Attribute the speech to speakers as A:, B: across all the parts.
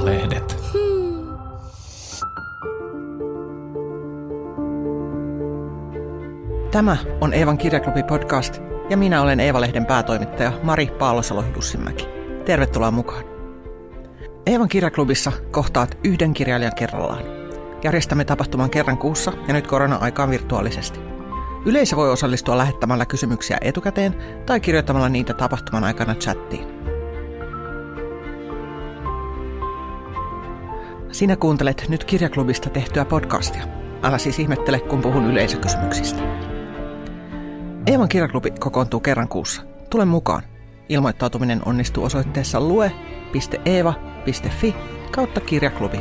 A: Eeva-lehdet.
B: Tämä on Eevan kirjaklubi podcast ja minä olen Eeva-lehden päätoimittaja Mari Paalosalo-Jussinmäki. Tervetuloa mukaan. Eevan kirjaklubissa kohtaat yhden kirjailijan kerrallaan. Järjestämme tapahtuman kerran kuussa ja nyt korona-aikaan virtuaalisesti. Yleisö voi osallistua lähettämällä kysymyksiä etukäteen tai kirjoittamalla niitä tapahtuman aikana chattiin. Sinä kuuntelet nyt kirjaklubista tehtyä podcastia. Älä siis ihmettele, kun puhun yleisökysymyksistä. Eevan kirjaklubi kokoontuu kerran kuussa. Tule mukaan. Ilmoittautuminen onnistuu osoitteessa lue.eeva.fi kautta kirjaklubi.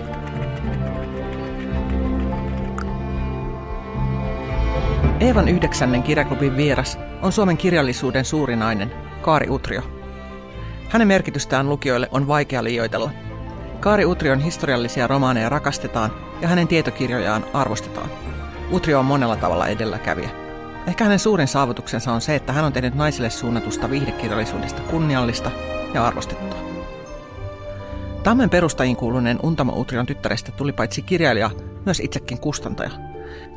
B: Eevan yhdeksännen kirjaklubin vieras on Suomen kirjallisuuden suuri nainen, Kaari Utrio. Hänen merkitystään lukijoille on vaikea liioitella. Kaari Utrion historiallisia romaaneja rakastetaan ja hänen tietokirjojaan arvostetaan. Utrio on monella tavalla edelläkävijä. Ehkä hänen suurin saavutuksensa on se, että hän on tehnyt naisille suunnatusta viihdekirjallisuudesta kunniallista ja arvostettua. Tammen perustajiin kuuluneen Untamo Utrion tyttärestä tuli paitsi kirjailija, myös itsekin kustantaja.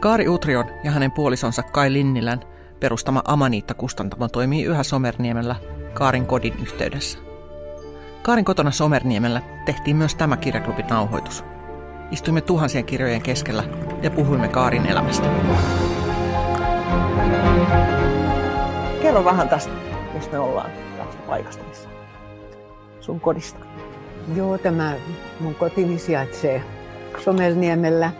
B: Kaari Utrion ja hänen puolisonsa Kai Linnilän perustama Amaniitta-kustantamo toimii yhä Somerniemellä Kaarin kodin yhteydessä. Kaarin kotona Somerniemellä tehtiin myös tämä kirjaklubin nauhoitus. Istuimme tuhansien kirjojen keskellä ja puhuimme Kaarin elämästä. Kerro vähän tästä, missä me ollaan tästä paikasta, missä sun kodista.
C: Joo, tämä mun kotini sijaitsee Somerniemellä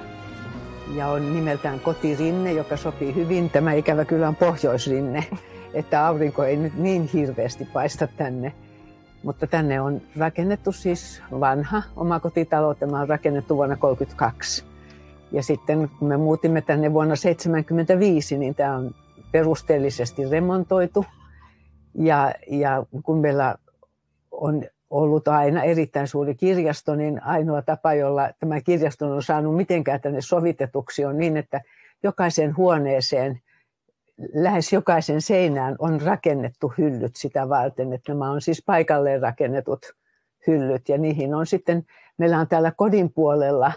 C: ja on nimeltään kotirinne, joka sopii hyvin. Tämä ikävä kyllä on pohjoisrinne, että aurinko ei nyt niin hirveästi paista tänne. Mutta tänne on rakennettu siis vanha omakotitalo. Tämä on rakennettu vuonna 1932. Ja sitten kun me muutimme tänne vuonna 1975, niin tämä on perusteellisesti remontoitu. Ja, ja kun meillä on ollut aina erittäin suuri kirjasto, niin ainoa tapa, jolla tämä kirjasto on saanut mitenkään tänne sovitetuksi on niin, että jokaisen huoneeseen, lähes jokaisen seinään on rakennettu hyllyt sitä varten, että nämä on siis paikalleen rakennetut hyllyt ja niihin on sitten, meillä on täällä kodin puolella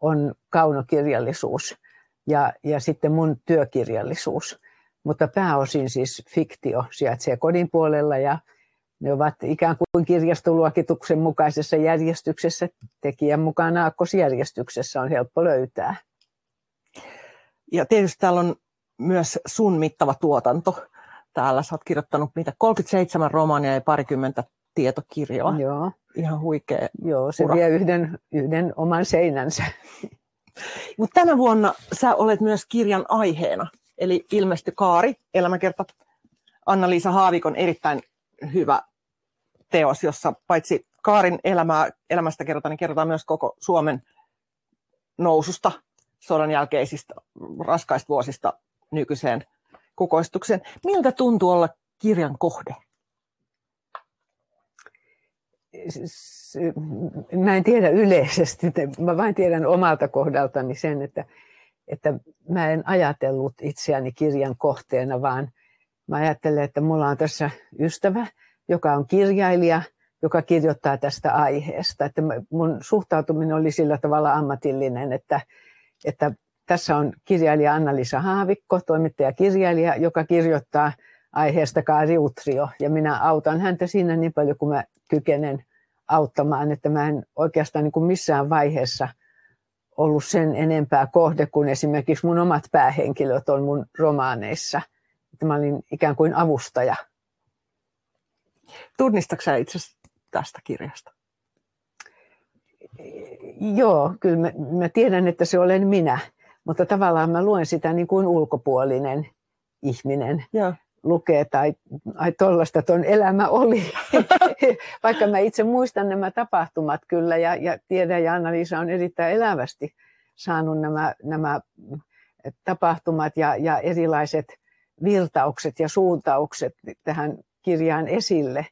C: on kaunokirjallisuus ja, ja sitten mun työkirjallisuus, mutta pääosin siis fiktio sijaitsee kodin puolella ja ne ovat ikään kuin kirjastoluokituksen mukaisessa järjestyksessä. Tekijän mukaan aakkosjärjestyksessä on helppo löytää.
B: Ja tietysti täällä on myös sun mittava tuotanto. Täällä sä oot kirjoittanut mitä 37 romaania ja parikymmentä tietokirjaa.
C: Joo.
B: Ihan huikea
C: Joo, se
B: ura.
C: vie yhden, yhden oman seinänsä.
B: Mutta tänä vuonna sä olet myös kirjan aiheena. Eli ilmestyi Kaari, elämäkerta Anna-Liisa Haavikon erittäin hyvä teos, jossa paitsi Kaarin elämää, elämästä kerrotaan, niin kerrotaan myös koko Suomen noususta sodan jälkeisistä raskaista vuosista nykyiseen kukoistukseen. Miltä tuntuu olla kirjan kohde?
C: Mä en tiedä yleisesti, mä vain tiedän omalta kohdaltani sen, että, että mä en ajatellut itseäni kirjan kohteena, vaan mä ajattelen, että mulla on tässä ystävä, joka on kirjailija, joka kirjoittaa tästä aiheesta. Että mun suhtautuminen oli sillä tavalla ammatillinen, että, että tässä on kirjailija Anna-Liisa Haavikko, toimittaja-kirjailija, joka kirjoittaa aiheesta Kaari Utrio. Ja minä autan häntä siinä niin paljon kuin mä kykenen auttamaan, että mä en oikeastaan niin kuin missään vaiheessa ollut sen enempää kohde kuin esimerkiksi mun omat päähenkilöt on mun romaaneissa. Että mä olin ikään kuin avustaja.
B: Tunnistatko sä itse tästä kirjasta?
C: Joo, kyllä mä, mä tiedän, että se olen minä, mutta tavallaan mä luen sitä niin kuin ulkopuolinen ihminen
B: Joo.
C: lukee tai ai tollasta ton elämä oli. Vaikka mä itse muistan nämä tapahtumat kyllä ja, ja tiedän ja Anna-Liisa on erittäin elävästi saanut nämä, nämä tapahtumat ja, ja erilaiset virtaukset ja suuntaukset tähän kirjaan esille.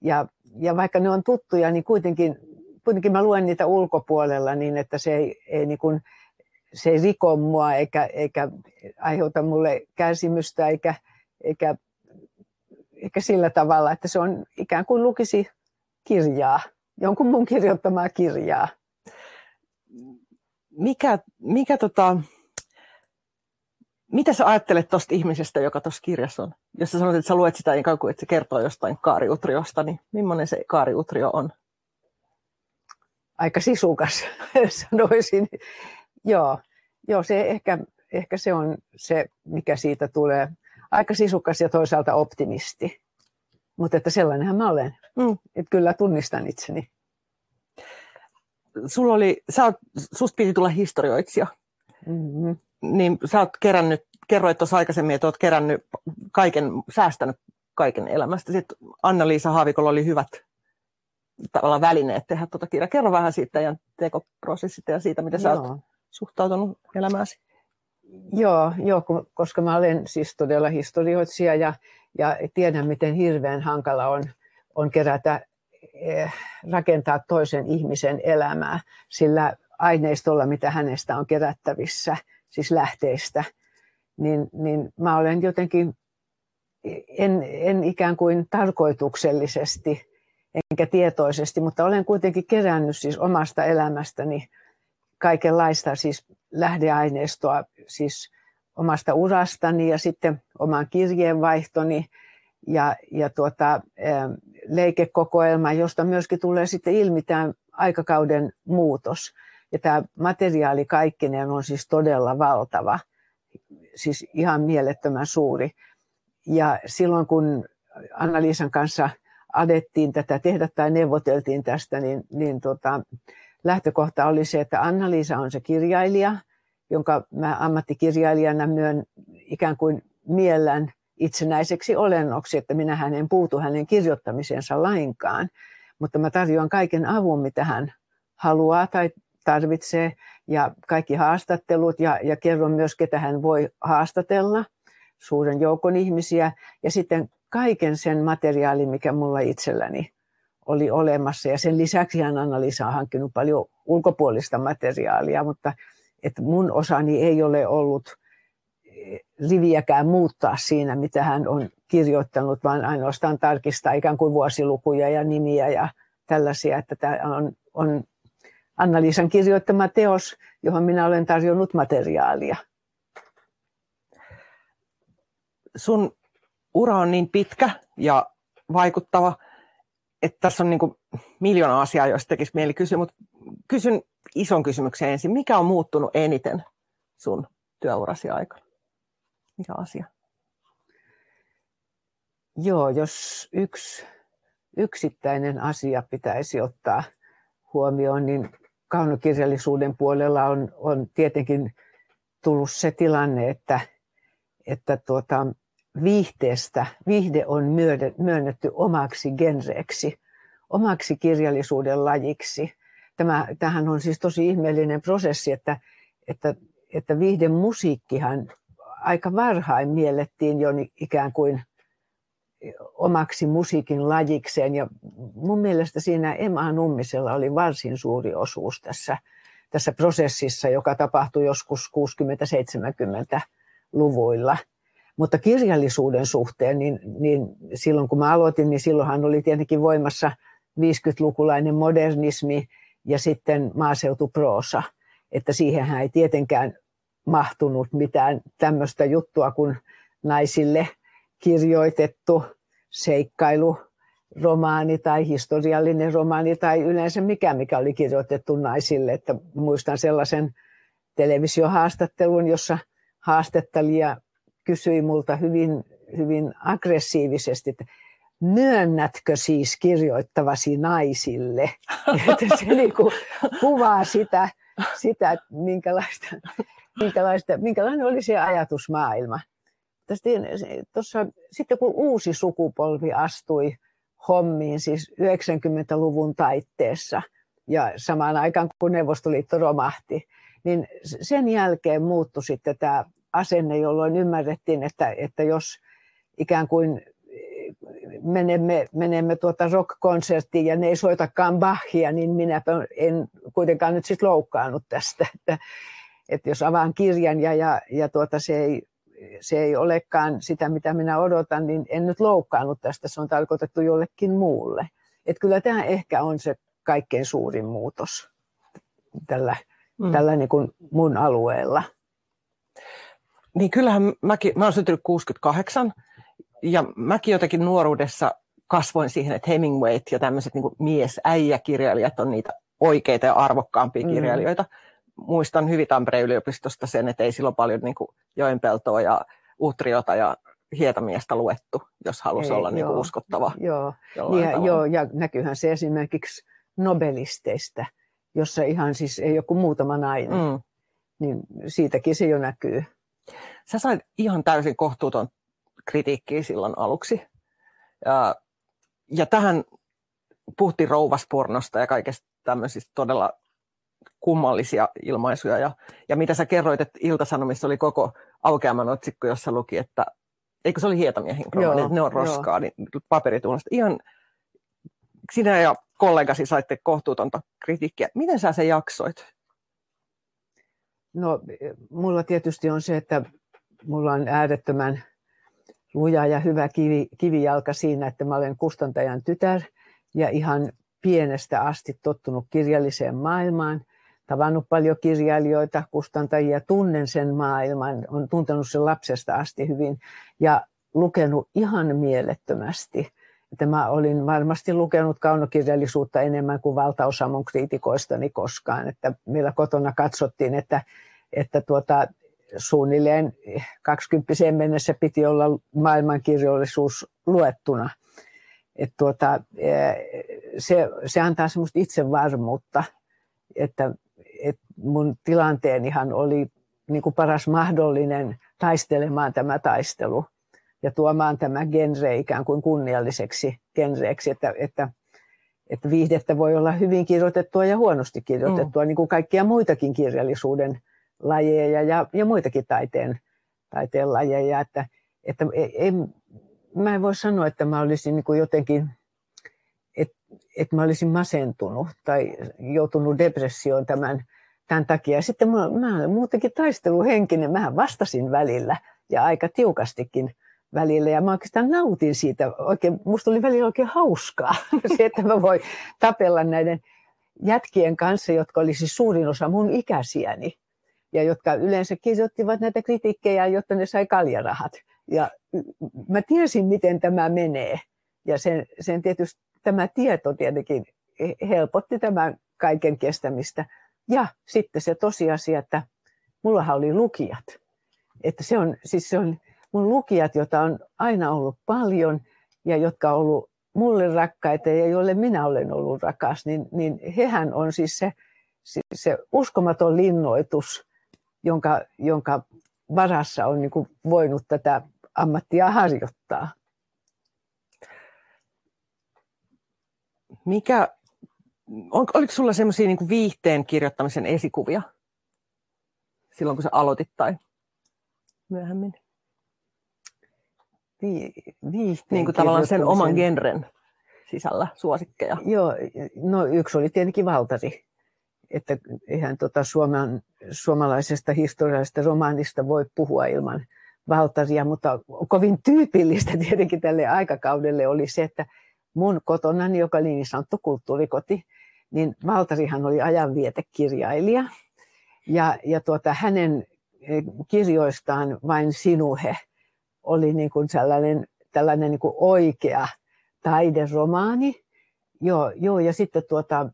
C: Ja, ja vaikka ne on tuttuja, niin kuitenkin, kuitenkin mä luen niitä ulkopuolella niin, että se ei, ei, niin kuin, se ei riko mua eikä, eikä aiheuta mulle kärsimystä eikä, eikä, eikä sillä tavalla, että se on ikään kuin lukisi kirjaa. jonkun mun kirjoittamaa kirjaa.
B: Mikä, mikä tota, mitä sä ajattelet tuosta ihmisestä, joka tuossa kirjassa on? Jos sä sanot, että sä luet sitä ikään kuin, että se kertoo jostain kaariutriosta, niin millainen se kaariutrio on?
C: Aika sisukas, sanoisin. Joo, joo se ehkä, ehkä se on se, mikä siitä tulee. Aika sisukas ja toisaalta optimisti. Mutta että sellainenhan mä olen. Mm. Että kyllä tunnistan itseni.
B: Sulla oli, sä oot, susta piti tulla historioitsija. Mm-hmm niin sä oot kerännyt, kerroit tuossa aikaisemmin, että oot kerännyt kaiken, säästänyt kaiken elämästä. Sitten Anna-Liisa Haavikolla oli hyvät tavallaan välineet tehdä tuota kirjaa. Kerro vähän siitä ja tekoprosessista ja siitä, miten Joo. sä oot suhtautunut elämääsi.
C: Joo, joo, koska mä olen siis todella historioitsija ja, ja tiedän, miten hirveän hankala on, on kerätä, eh, rakentaa toisen ihmisen elämää sillä aineistolla, mitä hänestä on kerättävissä – siis lähteistä, niin, niin mä olen jotenkin, en, en ikään kuin tarkoituksellisesti enkä tietoisesti, mutta olen kuitenkin kerännyt siis omasta elämästäni kaikenlaista siis lähdeaineistoa, siis omasta urastani ja sitten oman kirjeenvaihtoni ja, ja tuota, leikekokoelma, josta myöskin tulee sitten ilmi tämä aikakauden muutos. Ja tämä materiaali kaikkineen on siis todella valtava, siis ihan mielettömän suuri. Ja silloin kun Anna-Liisan kanssa adettiin tätä tehdä tai neuvoteltiin tästä, niin, niin tota, lähtökohta oli se, että Anna-Liisa on se kirjailija, jonka mä ammattikirjailijana myön ikään kuin miellän itsenäiseksi olennoksi, että minä en puutu hänen kirjoittamisensa lainkaan, mutta mä tarjoan kaiken avun, mitä hän haluaa tai tarvitsee ja kaikki haastattelut ja, ja kerron myös, ketä hän voi haastatella, suuren joukon ihmisiä ja sitten kaiken sen materiaalin, mikä mulla itselläni oli olemassa. Ja sen lisäksi hän Anna-Liisa on hankkinut paljon ulkopuolista materiaalia, mutta että mun osani ei ole ollut riviäkään muuttaa siinä, mitä hän on kirjoittanut, vaan ainoastaan tarkistaa ikään kuin vuosilukuja ja nimiä ja tällaisia, että tämä on, on Anna-Liisan kirjoittama teos, johon minä olen tarjonnut materiaalia.
B: Sun ura on niin pitkä ja vaikuttava, että tässä on niin kuin miljoona asiaa, joista tekisi mieli kysyä, mutta kysyn ison kysymyksen ensin. Mikä on muuttunut eniten sun työurasi aikana? Mikä asia?
C: Joo, jos yksi yksittäinen asia pitäisi ottaa huomioon, niin kaunokirjallisuuden puolella on, on tietenkin tullut se tilanne, että, että tuota, viihteestä, viihde on myönnetty omaksi genreeksi, omaksi kirjallisuuden lajiksi. Tämä, tämähän on siis tosi ihmeellinen prosessi, että, että, että viihden musiikkihan aika varhain miellettiin jo ikään kuin – omaksi musiikin lajikseen. Ja mun mielestä siinä Emma Nummisella oli varsin suuri osuus tässä, tässä prosessissa, joka tapahtui joskus 60-70-luvuilla. Mutta kirjallisuuden suhteen, niin, niin silloin kun mä aloitin, niin silloinhan oli tietenkin voimassa 50-lukulainen modernismi ja sitten maaseutuproosa. Että siihenhän ei tietenkään mahtunut mitään tämmöistä juttua kuin naisille kirjoitettu seikkailu, romaani tai historiallinen romaani tai yleensä mikä, mikä oli kirjoitettu naisille. Että muistan sellaisen televisiohaastattelun, jossa haastattelija kysyi multa hyvin, hyvin aggressiivisesti, että myönnätkö siis kirjoittavasi naisille? Että se niin kuin kuvaa sitä, sitä minkälaista, minkälaista, minkälainen oli se ajatusmaailma tuossa, sitten kun uusi sukupolvi astui hommiin, siis 90-luvun taitteessa ja samaan aikaan kun Neuvostoliitto romahti, niin sen jälkeen muuttui sitten tämä asenne, jolloin ymmärrettiin, että, että jos ikään kuin menemme, menemme tuota rock-konserttiin ja ne ei soitakaan Bachia, niin minä en kuitenkaan nyt sitten loukkaannut tästä. Että, että jos avaan kirjan ja, ja, ja tuota, se ei se ei olekaan sitä, mitä minä odotan, niin en nyt loukkaannut tästä, se on tarkoitettu jollekin muulle. Että kyllä tämä ehkä on se kaikkein suurin muutos tällä, mm. tällä niin kuin mun alueella.
B: Niin kyllähän mäkin, mä olen syntynyt 68 ja mäkin jotenkin nuoruudessa kasvoin siihen, että Hemingway ja tämmöiset niin mies-äijäkirjailijat on niitä oikeita ja arvokkaampia mm. kirjailijoita. Muistan hyvin Tampereen yliopistosta sen, että ei silloin paljon niin kuin Joenpeltoa ja Utriota ja Hietamiestä luettu, jos halusi ei, olla niin kuin uskottava.
C: Joo. Niin, ja, joo, ja näkyyhän se esimerkiksi nobelisteista, jossa ihan siis ei joku muutama nainen. Mm. Niin siitäkin se jo näkyy.
B: Sä sait ihan täysin kohtuuton kritiikkiä silloin aluksi. Ja, ja tähän puhuttiin rouvaspornosta ja kaikesta tämmöisistä todella kummallisia ilmaisuja. Ja, ja mitä sä kerroit, että Ilta-Sanomissa oli koko aukeaman otsikko, jossa luki, että eikö se oli hietamiehin romani, että ne on roskaa, joo. niin paperitunnasta. Ihan sinä ja kollegasi saitte kohtuutonta kritiikkiä. Miten sä se jaksoit?
C: No, mulla tietysti on se, että mulla on äärettömän luja ja hyvä kivi, kivijalka siinä, että mä olen kustantajan tytär ja ihan pienestä asti tottunut kirjalliseen maailmaan, tavannut paljon kirjailijoita, kustantajia, tunnen sen maailman, on tuntenut sen lapsesta asti hyvin ja lukenut ihan mielettömästi. Että mä olin varmasti lukenut kaunokirjallisuutta enemmän kuin valtaosa mun kriitikoistani koskaan. Että meillä kotona katsottiin, että, että tuota, suunnilleen 20 mennessä piti olla maailmankirjallisuus luettuna. Et tuota, e, se, se antaa semmoista itsevarmuutta, että, että mun tilanteenihan oli niin kuin paras mahdollinen taistelemaan tämä taistelu ja tuomaan tämä genre ikään kuin kunnialliseksi genreeksi, että, että, että viihdettä voi olla hyvin kirjoitettua ja huonosti kirjoitettua, mm. niin kuin kaikkia muitakin kirjallisuuden lajeja ja, ja muitakin taiteen, taiteen lajeja. Että, että en, mä en voi sanoa, että mä olisin niin kuin jotenkin, että, että mä olisin masentunut tai joutunut depressioon tämän, tämän takia. Sitten mä, mä olen muutenkin taisteluhenkinen, mä vastasin välillä ja aika tiukastikin välillä. Ja mä oikeastaan nautin siitä. Oikein, musta oli välillä oikein hauskaa se, että mä voin tapella näiden jätkien kanssa, jotka olisi siis suurin osa mun ikäisiäni ja jotka yleensä kirjoittivat näitä kritiikkejä, jotta ne sai kaljarahat. Ja mä tiesin, miten tämä menee. Ja sen, sen tietysti tämä tieto tietenkin helpotti tämän kaiken kestämistä. Ja sitten se tosiasia, että mullahan oli lukijat. Että se on, siis se on mun lukijat, joita on aina ollut paljon ja jotka on ollut mulle rakkaita ja joille minä olen ollut rakas, niin, niin hehän on siis se, se uskomaton linnoitus, jonka, jonka varassa on niin voinut tätä ammattia harjoittaa.
B: Mikä, on, oliko sulla semmoisia niin viihteen kirjoittamisen esikuvia silloin, kun sä aloitit tai myöhemmin?
C: Vi,
B: niin kuin tavallaan sen oman genren sisällä suosikkeja.
C: Joo, no yksi oli tietenkin Valtari. Että eihän tota Suomen, suomalaisesta historiallisesta romaanista voi puhua ilman Valtaria, mutta kovin tyypillistä tietenkin tälle aikakaudelle oli se, että mun kotonani, joka oli niin sanottu kulttuurikoti, niin Valtarihan oli ajanvietekirjailija. Ja, ja tuota, hänen kirjoistaan vain Sinuhe oli niin kuin sellainen, tällainen niin kuin oikea taideromaani. Joo, joo, ja sitten, tuota,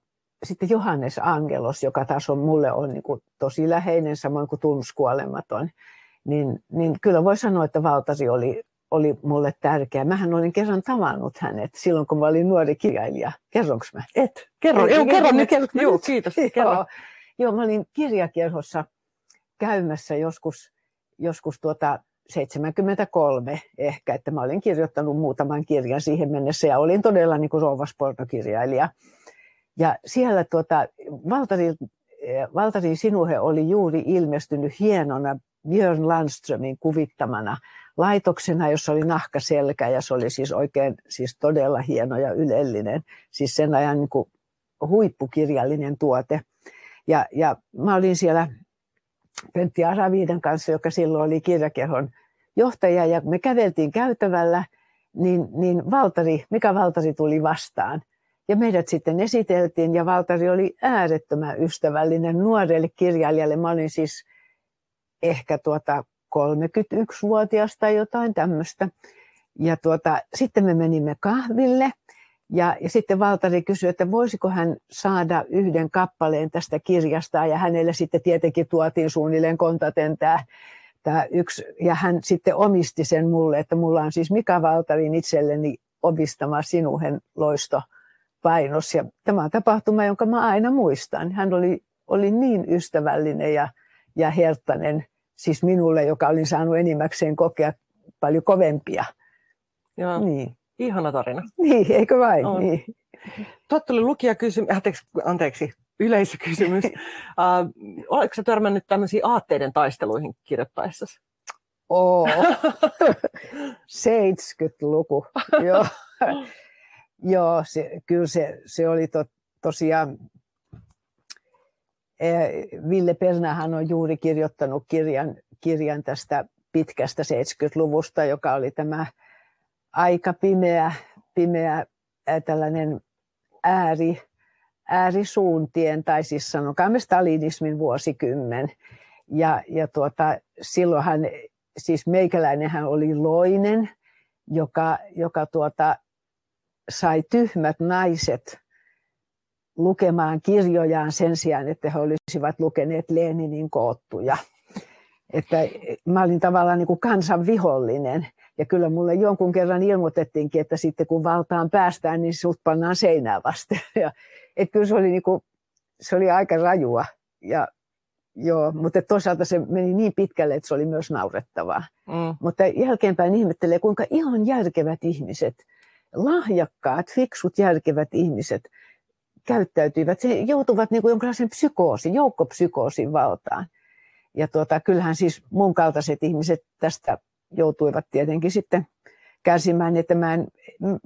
C: sitten Johannes Angelos, joka taas on mulle on niin kuin tosi läheinen, samoin kuin Tunskuolematon niin, niin kyllä voi sanoa, että Valtari oli, oli mulle tärkeä. Mähän olin kerran tavannut hänet silloin, kun mä olin nuori kirjailija. Kerronko mä?
B: Et, kerro. Joo, kerro nyt. Kerro, joo, kiitos. Kerro. Joo,
C: joo, mä olin kirjakerhossa käymässä joskus, joskus tuota 73 ehkä, että mä olin kirjoittanut muutaman kirjan siihen mennessä ja olin todella niin kuin rouvaspornokirjailija. Ja siellä tuota, Valtari, Valtari Sinuhe oli juuri ilmestynyt hienona Björn Landströmin kuvittamana laitoksena, jossa oli nahkaselkä ja se oli siis oikein siis todella hieno ja ylellinen, siis sen ajan niin kuin huippukirjallinen tuote. Ja, ja mä olin siellä Pentti Araviiden kanssa, joka silloin oli kirjakehon johtaja, ja me käveltiin käytävällä, niin, niin Valtari, mikä Valtari tuli vastaan. Ja meidät sitten esiteltiin ja Valtari oli äärettömän ystävällinen nuorelle kirjailijalle. Mä olin siis ehkä tuota 31-vuotias tai jotain tämmöistä. Ja tuota, sitten me menimme kahville ja, ja sitten Valtari kysyi, että voisiko hän saada yhden kappaleen tästä kirjasta ja hänelle sitten tietenkin tuotiin suunnilleen kontaten tämä, tämä yksi ja hän sitten omisti sen mulle, että mulla on siis Mika Valtarin itselleni omistama Sinuhen loisto painos ja tämä on tapahtuma, jonka mä aina muistan. Hän oli, oli niin ystävällinen ja, ja herttainen siis minulle, joka olin saanut enimmäkseen kokea paljon kovempia.
B: Joo. Niin. Ihana tarina.
C: Niin, eikö vain? On. Niin.
B: Tuot tuli lukijakysymys, anteeksi, anteeksi yleisökysymys. uh, oletko sä törmännyt tämmöisiin aatteiden taisteluihin kirjoittaessasi?
C: Oo, 70-luku. Joo, Joo se, kyllä se, se oli to, tosiaan Ville Pernähän on juuri kirjoittanut kirjan, kirjan tästä pitkästä 70-luvusta, joka oli tämä aika pimeä, pimeä tällainen ääri, äärisuuntien, tai siis sanokaamme stalinismin vuosikymmen. Ja, ja tuota, silloinhan, siis meikäläinenhän oli loinen, joka, joka tuota, sai tyhmät naiset lukemaan kirjojaan sen sijaan, että he olisivat lukeneet Leninin koottuja. Että mä olin tavallaan niin kuin kansan vihollinen. Ja kyllä mulle jonkun kerran ilmoitettiinkin, että sitten kun valtaan päästään, niin sut pannaan seinää vasten. Ja, et kyllä se oli, niin kuin, se oli aika rajua. Ja, joo, mutta toisaalta se meni niin pitkälle, että se oli myös naurettavaa. Mm. Mutta jälkeenpäin ihmettelee, kuinka ihan järkevät ihmiset, lahjakkaat, fiksut, järkevät ihmiset käyttäytyivät. He joutuvat niin kuin jonkinlaisen psykoosin, joukkopsykoosin valtaan. Ja tuota, kyllähän siis mun kaltaiset ihmiset tästä joutuivat tietenkin sitten kärsimään, että mä en,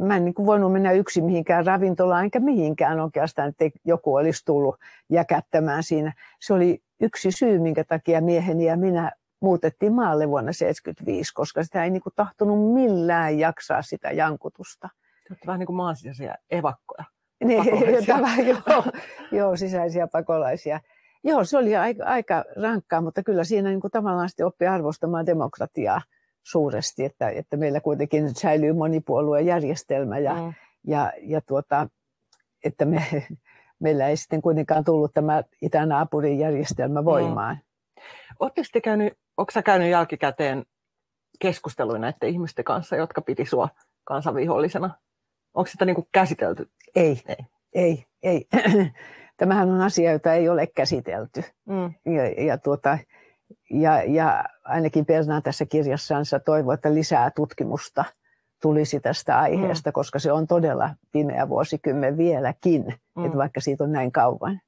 C: mä en niin kuin voinut mennä yksin mihinkään ravintolaan enkä mihinkään oikeastaan, että joku olisi tullut jäkättämään siinä. Se oli yksi syy, minkä takia mieheni ja minä muutettiin maalle vuonna 1975, koska sitä ei niin kuin tahtonut millään jaksaa sitä jankutusta.
B: Olette vähän niin kuin maan sisäisiä evakkoja.
C: Niin, tämä, joo, joo, sisäisiä pakolaisia. Joo, se oli aika, aika rankkaa, mutta kyllä siinä niin kuin tavallaan sitten oppi arvostamaan demokratiaa suuresti, että, että meillä kuitenkin säilyy monipuoluejärjestelmä ja, mm. ja, ja tuota, että me, meillä ei sitten kuitenkaan tullut tämä itänaapurin järjestelmä mm. voimaan. Mm.
B: Oletteko te käynyt, onko sä käynyt jälkikäteen keskusteluja näiden ihmisten kanssa, jotka piti sua kansanvihollisena? Onko sitä niin kuin käsitelty?
C: Ei, ei, ei. ei. Tämähän on asia, jota ei ole käsitelty. Mm. Ja, ja tuota, ja, ja ainakin Perna tässä kirjassansa toivoo, että lisää tutkimusta tulisi tästä aiheesta, mm. koska se on todella pimeä vuosikymmen vieläkin, mm. että vaikka siitä on näin kauan.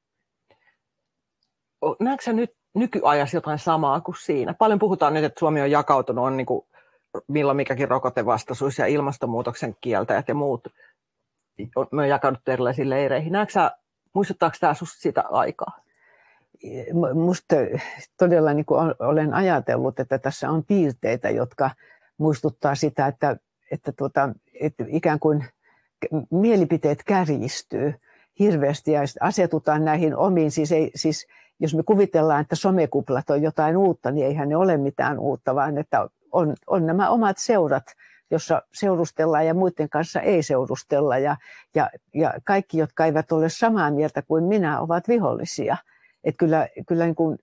B: Näetkö sä nyt nykyajassa jotain samaa kuin siinä? Paljon puhutaan nyt, että Suomi on jakautunut, on niin kuin milloin mikäkin rokotevastaisuus ja ilmastonmuutoksen kieltäjät ja muut. Me on jakauduttu erilaisiin leireihin. Näetkö sä, muistuttaako tämä sinusta sitä aikaa?
C: Minusta todella niin kuin olen ajatellut, että tässä on piirteitä, jotka muistuttaa sitä, että, että, tuota, että ikään kuin mielipiteet kärjistyy hirveästi ja asetutaan näihin omiin. Siis, ei, siis jos me kuvitellaan, että somekuplat on jotain uutta, niin eihän ne ole mitään uutta, vaan että on, on nämä omat seurat, jossa seurustellaan ja muiden kanssa ei seurustella. Ja, ja, ja kaikki, jotka eivät ole samaa mieltä kuin minä, ovat vihollisia. Et kyllä kyllä niin kuin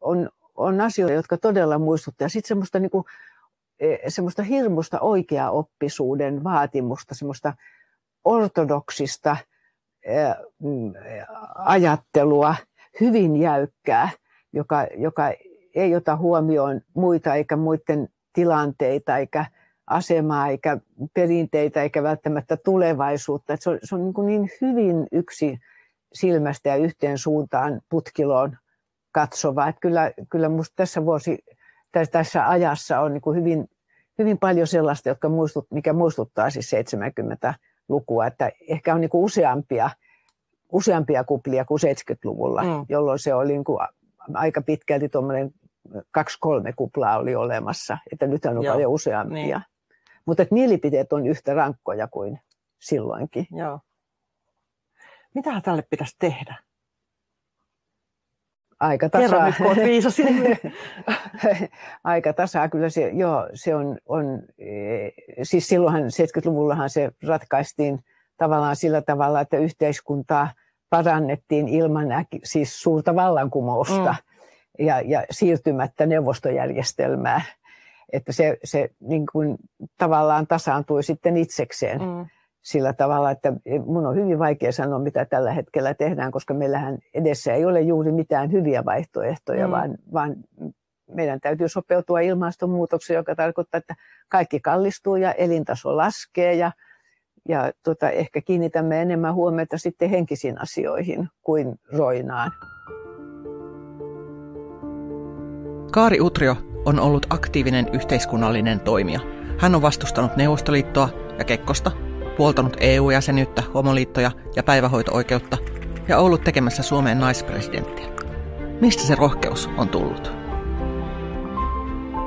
C: on, on asioita, jotka todella muistuttavat. Sitten semmoista, niin kuin, e, semmoista hirmusta oikeaoppisuuden vaatimusta, semmoista ortodoksista e, mm, ajattelua, hyvin jäykkää, joka, joka ei ota huomioon muita eikä muiden tilanteita eikä asemaa eikä perinteitä eikä välttämättä tulevaisuutta. Se on, se on niin, niin hyvin yksi silmästä ja yhteen suuntaan putkiloon katsova. Että kyllä, kyllä musta tässä vuosi, tässä ajassa on niin hyvin, hyvin paljon sellaista, jotka muistut, mikä muistuttaa siis 70-lukua. Että ehkä on niin useampia, useampia kuplia kuin 70-luvulla, mm. jolloin se oli niin aika pitkälti tuommoinen kaksi-kolme kuplaa oli olemassa, että nyt on Joo. paljon useampia. Niin. Mutta mielipiteet on yhtä rankkoja kuin silloinkin.
B: Joo. Mitä tälle pitäisi tehdä?
C: Aika tasaa. Nyt,
B: kun viisas.
C: Aika tasaa, kyllä se, joo, se on, on, e, siis silloinhan 70-luvullahan se ratkaistiin tavallaan sillä tavalla, että yhteiskuntaa parannettiin ilman äki, siis suurta vallankumousta mm. ja, ja siirtymättä neuvostojärjestelmään. Että se, se niin kuin, tavallaan tasaantui sitten itsekseen. Mm sillä tavalla, että mun on hyvin vaikea sanoa, mitä tällä hetkellä tehdään, koska meillähän edessä ei ole juuri mitään hyviä vaihtoehtoja, mm. vaan, vaan meidän täytyy sopeutua ilmastonmuutokseen, joka tarkoittaa, että kaikki kallistuu ja elintaso laskee ja, ja tota, ehkä kiinnitämme enemmän huomiota sitten henkisiin asioihin kuin roinaan.
B: Kaari Utrio on ollut aktiivinen yhteiskunnallinen toimija. Hän on vastustanut Neuvostoliittoa ja Kekkosta puoltanut EU-jäsenyyttä, homoliittoja ja päivähoito-oikeutta ja ollut tekemässä Suomeen naispresidenttiä. Mistä se rohkeus on tullut?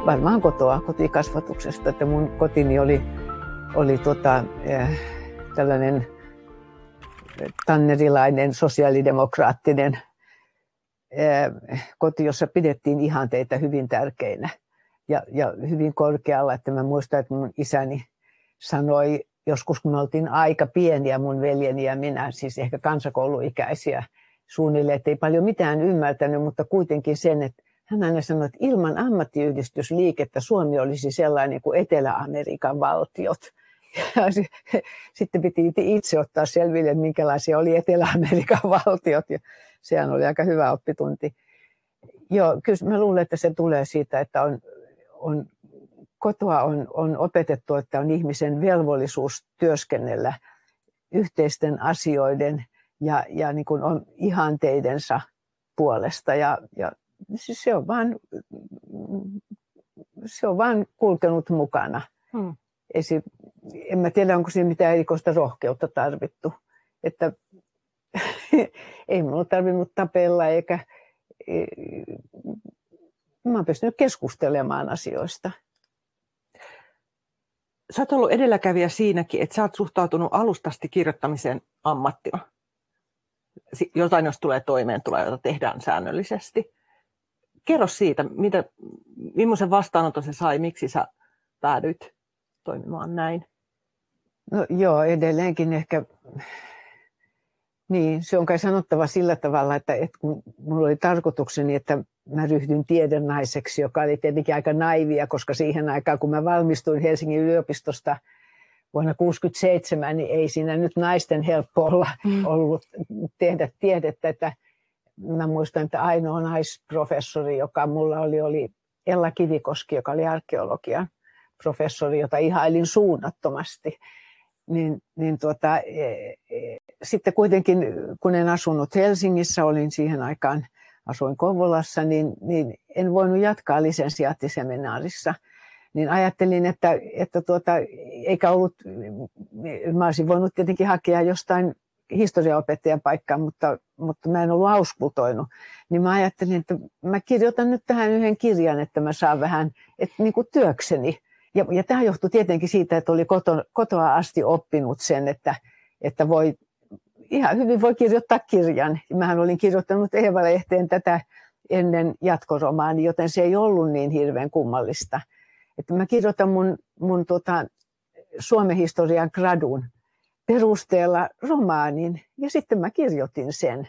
C: Varmaan kotoa, kotikasvatuksesta. Että mun kotini oli, oli tota, äh, tällainen tannerilainen sosiaalidemokraattinen äh, koti, jossa pidettiin ihanteita hyvin tärkeinä ja, ja hyvin korkealla. Että mä muistan, että mun isäni sanoi joskus kun me oltiin aika pieniä, mun veljeni ja minä, siis ehkä kansakouluikäisiä suunnilleen, että ei paljon mitään ymmärtänyt, mutta kuitenkin sen, että hän aina sanoi, että ilman ammattiyhdistysliikettä Suomi olisi sellainen kuin Etelä-Amerikan valtiot. Ja sitten piti itse ottaa selville, minkälaisia oli Etelä-Amerikan valtiot. Ja sehän oli aika hyvä oppitunti. Joo, kyllä mä luulen, että se tulee siitä, että on, on kotoa on, on opetettu, että on ihmisen velvollisuus työskennellä yhteisten asioiden ja, ja niin kuin on ihanteidensa puolesta. Ja, ja siis se, on vaan, se on vaan kulkenut mukana. Hmm. Esi, en mä tiedä, onko siinä mitään erikoista rohkeutta tarvittu. Että ei minulla tarvinnut tapella eikä... E, mä oon pystynyt keskustelemaan asioista
B: sä oot ollut edelläkävijä siinäkin, että sä oot suhtautunut alustasti kirjoittamiseen ammattina. Jotain, jos tulee toimeen, tulee, jota tehdään säännöllisesti. Kerro siitä, mitä, millaisen vastaanoton se sai, miksi sä päädyit toimimaan näin?
C: No joo, edelleenkin ehkä, niin se on kai sanottava sillä tavalla, että, että kun mulla oli tarkoitukseni, että mä ryhdyin tiedennaiseksi, joka oli tietenkin aika naivia, koska siihen aikaan, kun mä valmistuin Helsingin yliopistosta vuonna 1967, niin ei siinä nyt naisten helppo olla mm. ollut tehdä tiedettä. Että mä muistan, että ainoa naisprofessori, joka mulla oli, oli Ella Kivikoski, joka oli arkeologian professori, jota ihailin suunnattomasti. Niin, niin tuota, e, e, sitten kuitenkin, kun en asunut Helsingissä, olin siihen aikaan – asuin Kouvolassa, niin, niin en voinut jatkaa lisensiaattiseminaarissa. Niin ajattelin, että, että tuota, eikä ollut, mä olisin voinut tietenkin hakea jostain historiaopettajan paikkaa, mutta, mutta mä en ollut auskultoinut. Niin mä ajattelin, että mä kirjoitan nyt tähän yhden kirjan, että mä saan vähän että niin kuin työkseni. Ja, ja tämä johtui tietenkin siitä, että oli koto, kotoa asti oppinut sen, että, että voi ihan hyvin voi kirjoittaa kirjan. Mähän olin kirjoittanut Eeva-lehteen tätä ennen jatkoromaani, joten se ei ollut niin hirveän kummallista. Että mä kirjoitan mun, mun tota, Suomen historian gradun perusteella romaanin ja sitten mä kirjoitin sen.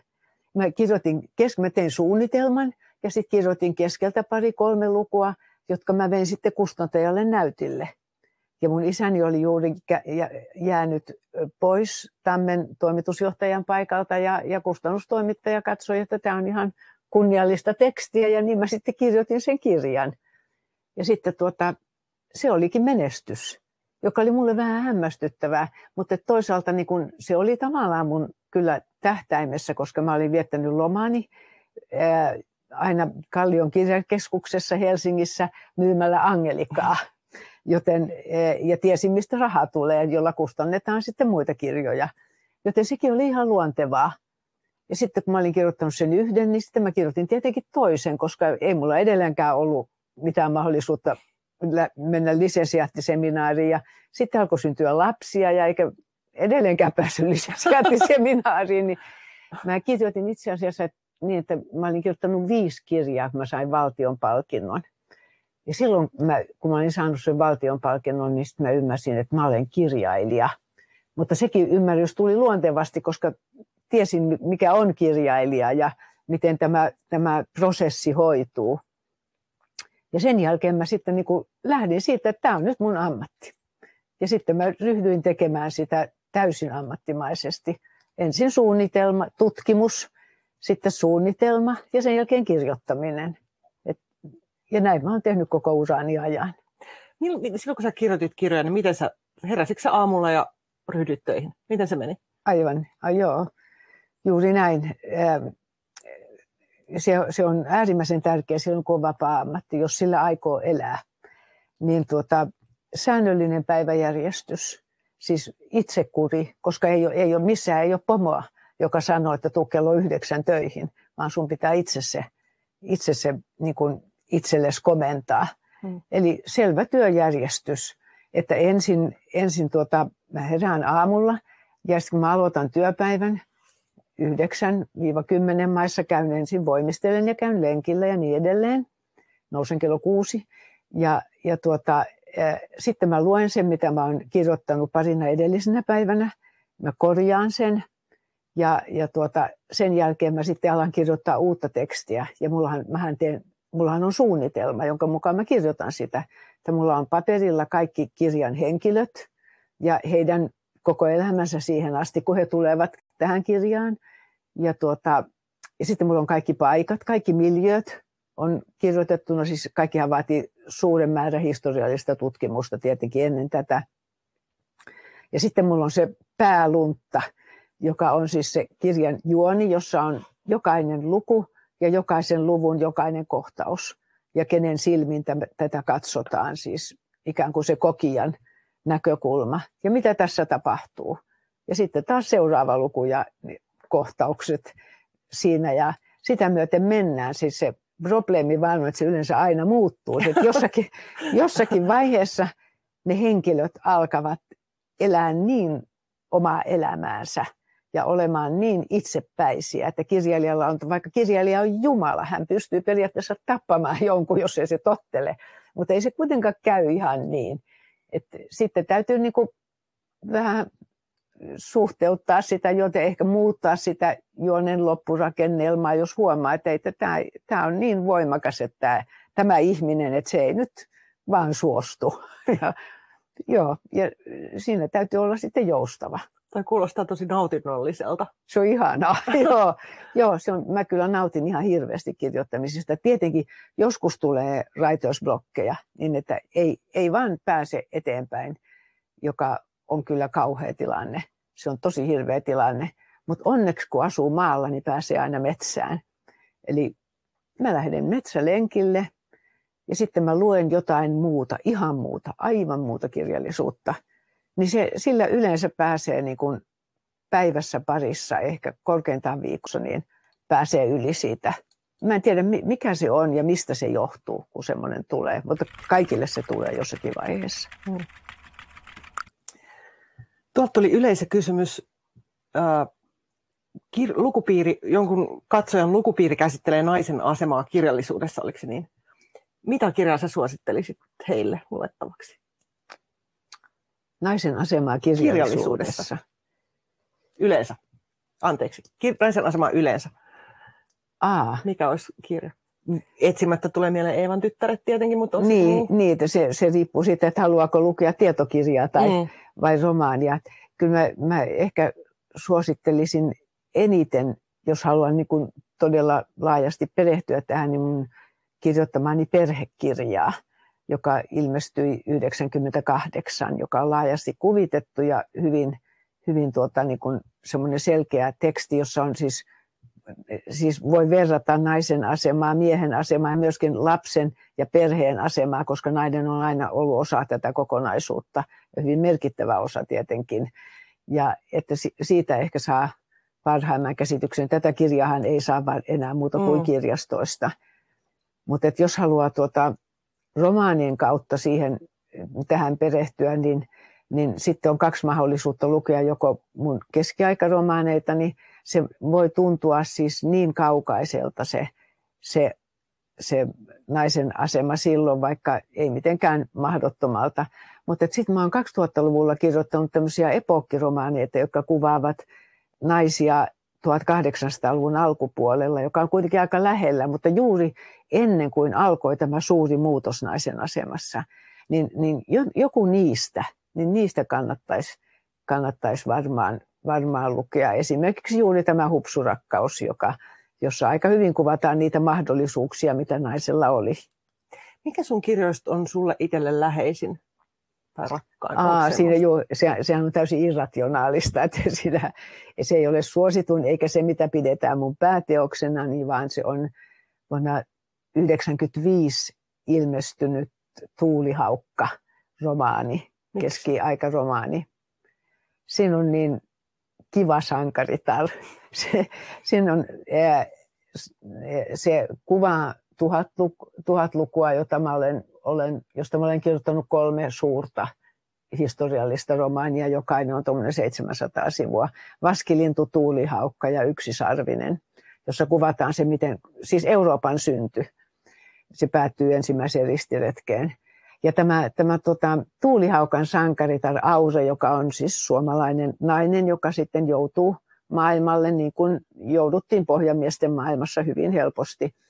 C: Mä, kirjoitin, mä tein suunnitelman ja sitten kirjoitin keskeltä pari kolme lukua, jotka mä vein sitten kustantajalle näytille – ja mun isäni oli juuri jäänyt pois Tammen toimitusjohtajan paikalta ja, ja kustannustoimittaja katsoi, että tämä on ihan kunniallista tekstiä ja niin mä sitten kirjoitin sen kirjan. Ja sitten tuota, se olikin menestys, joka oli mulle vähän hämmästyttävää, mutta toisaalta niin kun se oli tavallaan mun kyllä tähtäimessä, koska mä olin viettänyt lomani ää, aina Kallion kirjakeskuksessa Helsingissä myymällä Angelikaa joten, e, ja tiesin, mistä raha tulee, jolla kustannetaan sitten muita kirjoja. Joten sekin oli ihan luontevaa. Ja sitten kun mä olin kirjoittanut sen yhden, niin sitten mä kirjoitin tietenkin toisen, koska ei mulla edelleenkään ollut mitään mahdollisuutta mennä lisensiaattiseminaariin. Ja sitten alkoi syntyä lapsia ja eikä edelleenkään päässyt lisäskäänti seminaariin, niin mä kirjoitin itse asiassa niin, että mä olin kirjoittanut viisi kirjaa, kun mä sain valtion palkinnon. Ja silloin, mä, kun mä olin saanut sen valtion palkinnon, niin mä ymmärsin, että mä olen kirjailija. Mutta sekin ymmärrys tuli luontevasti, koska tiesin, mikä on kirjailija ja miten tämä, tämä prosessi hoituu. Ja sen jälkeen mä sitten niin lähdin siitä, että tämä on nyt mun ammatti. Ja sitten mä ryhdyin tekemään sitä täysin ammattimaisesti. Ensin suunnitelma, tutkimus, sitten suunnitelma ja sen jälkeen kirjoittaminen. Ja näin mä oon tehnyt koko urani ajan.
B: Silloin kun sä kirjoitit kirjoja, niin miten sä, heräsitkö sä aamulla ja ryhdyit töihin? Miten se meni?
C: Aivan, ai joo. Juuri näin. Se, se on äärimmäisen tärkeä silloin, kun on vapaa-ammatti, jos sillä aikoo elää. Niin tuota, säännöllinen päiväjärjestys, siis itsekuri, koska ei ole, ei ole, missään ei ole pomoa, joka sanoo, että tuu kello yhdeksän töihin, vaan sun pitää itse se, itse se niin kuin itsellesi komentaa. Hmm. Eli selvä työjärjestys, että ensin, ensin tuota, mä herään aamulla ja sitten kun mä aloitan työpäivän, 9-10 maissa käyn ensin voimistelen ja käyn lenkillä ja niin edelleen. Nousen kello kuusi. Ja, ja tuota, sitten mä luen sen, mitä mä oon kirjoittanut parina edellisenä päivänä. Mä korjaan sen ja, ja tuota, sen jälkeen mä sitten alan kirjoittaa uutta tekstiä. Ja mullahan, mähän teen, mullahan on suunnitelma, jonka mukaan mä kirjoitan sitä. Että mulla on paperilla kaikki kirjan henkilöt ja heidän koko elämänsä siihen asti, kun he tulevat tähän kirjaan. Ja, tuota, ja sitten mulla on kaikki paikat, kaikki miljööt on kirjoitettuna, siis kaikkihan vaatii suuren määrän historiallista tutkimusta tietenkin ennen tätä. Ja sitten mulla on se pääluntta, joka on siis se kirjan juoni, jossa on jokainen luku ja jokaisen luvun jokainen kohtaus. Ja kenen silmin tätä katsotaan, siis ikään kuin se kokijan näkökulma. Ja mitä tässä tapahtuu. Ja sitten taas seuraava luku ja kohtaukset siinä ja sitä myöten mennään. Siis se probleemi vaan että se yleensä aina muuttuu. Että jossakin, jossakin vaiheessa ne henkilöt alkavat elää niin omaa elämäänsä ja olemaan niin itsepäisiä, että kirjailijalla on, vaikka kirjailija on Jumala, hän pystyy periaatteessa tappamaan jonkun, jos ei se tottele, mutta ei se kuitenkaan käy ihan niin. Että sitten täytyy niin kuin vähän suhteuttaa sitä, joten ehkä muuttaa sitä juonen loppurakennelmaa, jos huomaa, että, että tämä, tämä on niin voimakas, että tämä, tämä ihminen, että se ei nyt vaan suostu. Ja, joo, ja siinä täytyy olla sitten joustava.
B: Tai kuulostaa tosi nautinnolliselta.
C: Se on ihanaa, joo. joo se on, mä kyllä nautin ihan hirveästi kirjoittamisesta. Tietenkin joskus tulee writersblokkeja, niin että ei, ei vaan pääse eteenpäin, joka on kyllä kauhea tilanne. Se on tosi hirveä tilanne. Mutta onneksi kun asuu maalla, niin pääsee aina metsään. Eli mä lähden metsälenkille ja sitten mä luen jotain muuta, ihan muuta, aivan muuta kirjallisuutta. Niin se, sillä yleensä pääsee niin kuin päivässä parissa, ehkä korkeintaan viikossa, niin pääsee yli siitä. Mä en tiedä, mikä se on ja mistä se johtuu, kun semmoinen tulee, mutta kaikille se tulee jossakin vaiheessa. Mm.
B: Tuolta tuli yleisökysymys. Äh, kir- lukupiiri, jonkun katsojan lukupiiri käsittelee naisen asemaa kirjallisuudessa, oliko se niin? Mitä kirjaa sä suosittelisit heille luettavaksi?
C: Naisen asemaa kirjallisuudessa. kirjallisuudessa.
B: Yleensä. Anteeksi. Kir- naisen asemaa yleensä.
C: Aa.
B: Mikä olisi kirja? Etsimättä tulee mieleen Eevan tyttäret tietenkin, mutta on
C: niin, niin se, se riippuu siitä, että haluaako lukea tietokirjaa tai mm. vai romaania. Kyllä mä, mä ehkä suosittelisin eniten, jos haluan niin kuin todella laajasti perehtyä tähän, niin mun kirjoittamaani perhekirjaa, joka ilmestyi 98, joka on laajasti kuvitettu ja hyvin, hyvin tuota, niin kuin semmoinen selkeä teksti, jossa on siis, siis voi verrata naisen asemaa, miehen asemaa ja myöskin lapsen ja perheen asemaa, koska nainen on aina ollut osa tätä kokonaisuutta ja hyvin merkittävä osa tietenkin. Ja että siitä ehkä saa parhaimman käsityksen. Tätä kirjahan ei saa enää muuta kuin mm. kirjastoista. Mutta jos haluaa tuota romaanien kautta siihen, tähän perehtyä, niin, niin sitten on kaksi mahdollisuutta lukea joko mun keskiaikaromaaneita, niin se voi tuntua siis niin kaukaiselta se, se, se naisen asema silloin, vaikka ei mitenkään mahdottomalta. Mutta sitten mä oon 2000-luvulla kirjoittanut tämmöisiä epokkiromaaneita, jotka kuvaavat naisia 1800-luvun alkupuolella, joka on kuitenkin aika lähellä, mutta juuri ennen kuin alkoi tämä suuri muutos naisen asemassa, niin, niin joku niistä, niin niistä kannattaisi, kannattaisi varmaan, varmaan lukea. Esimerkiksi juuri tämä hupsurakkaus, joka, jossa aika hyvin kuvataan niitä mahdollisuuksia, mitä naisella oli.
B: Mikä sun kirjoista on sulle itselle läheisin? Tai rakkain.
C: Aa, siinä jo, se, sehän on täysin irrationaalista, että siinä, se ei ole suositun eikä se, mitä pidetään mun pääteoksena, niin vaan se on vuonna 1995 ilmestynyt Tuulihaukka romaani, keski-aikaromaani. Siinä on niin kiva sankaritar. Se, siinä on, se kuvaa tuhat, tuhat lukua, jota mä olen olen, josta mä olen kirjoittanut kolme suurta historiallista romaania, jokainen on tuommoinen 700 sivua. Vaskilintu, tuulihaukka ja yksisarvinen, jossa kuvataan se, miten, siis Euroopan synty. Se päättyy ensimmäiseen ristiretkeen. Ja tämä, tämä tota, tuulihaukan sankaritar Aure, joka on siis suomalainen nainen, joka sitten joutuu maailmalle, niin kuin jouduttiin pohjamiesten maailmassa hyvin helposti –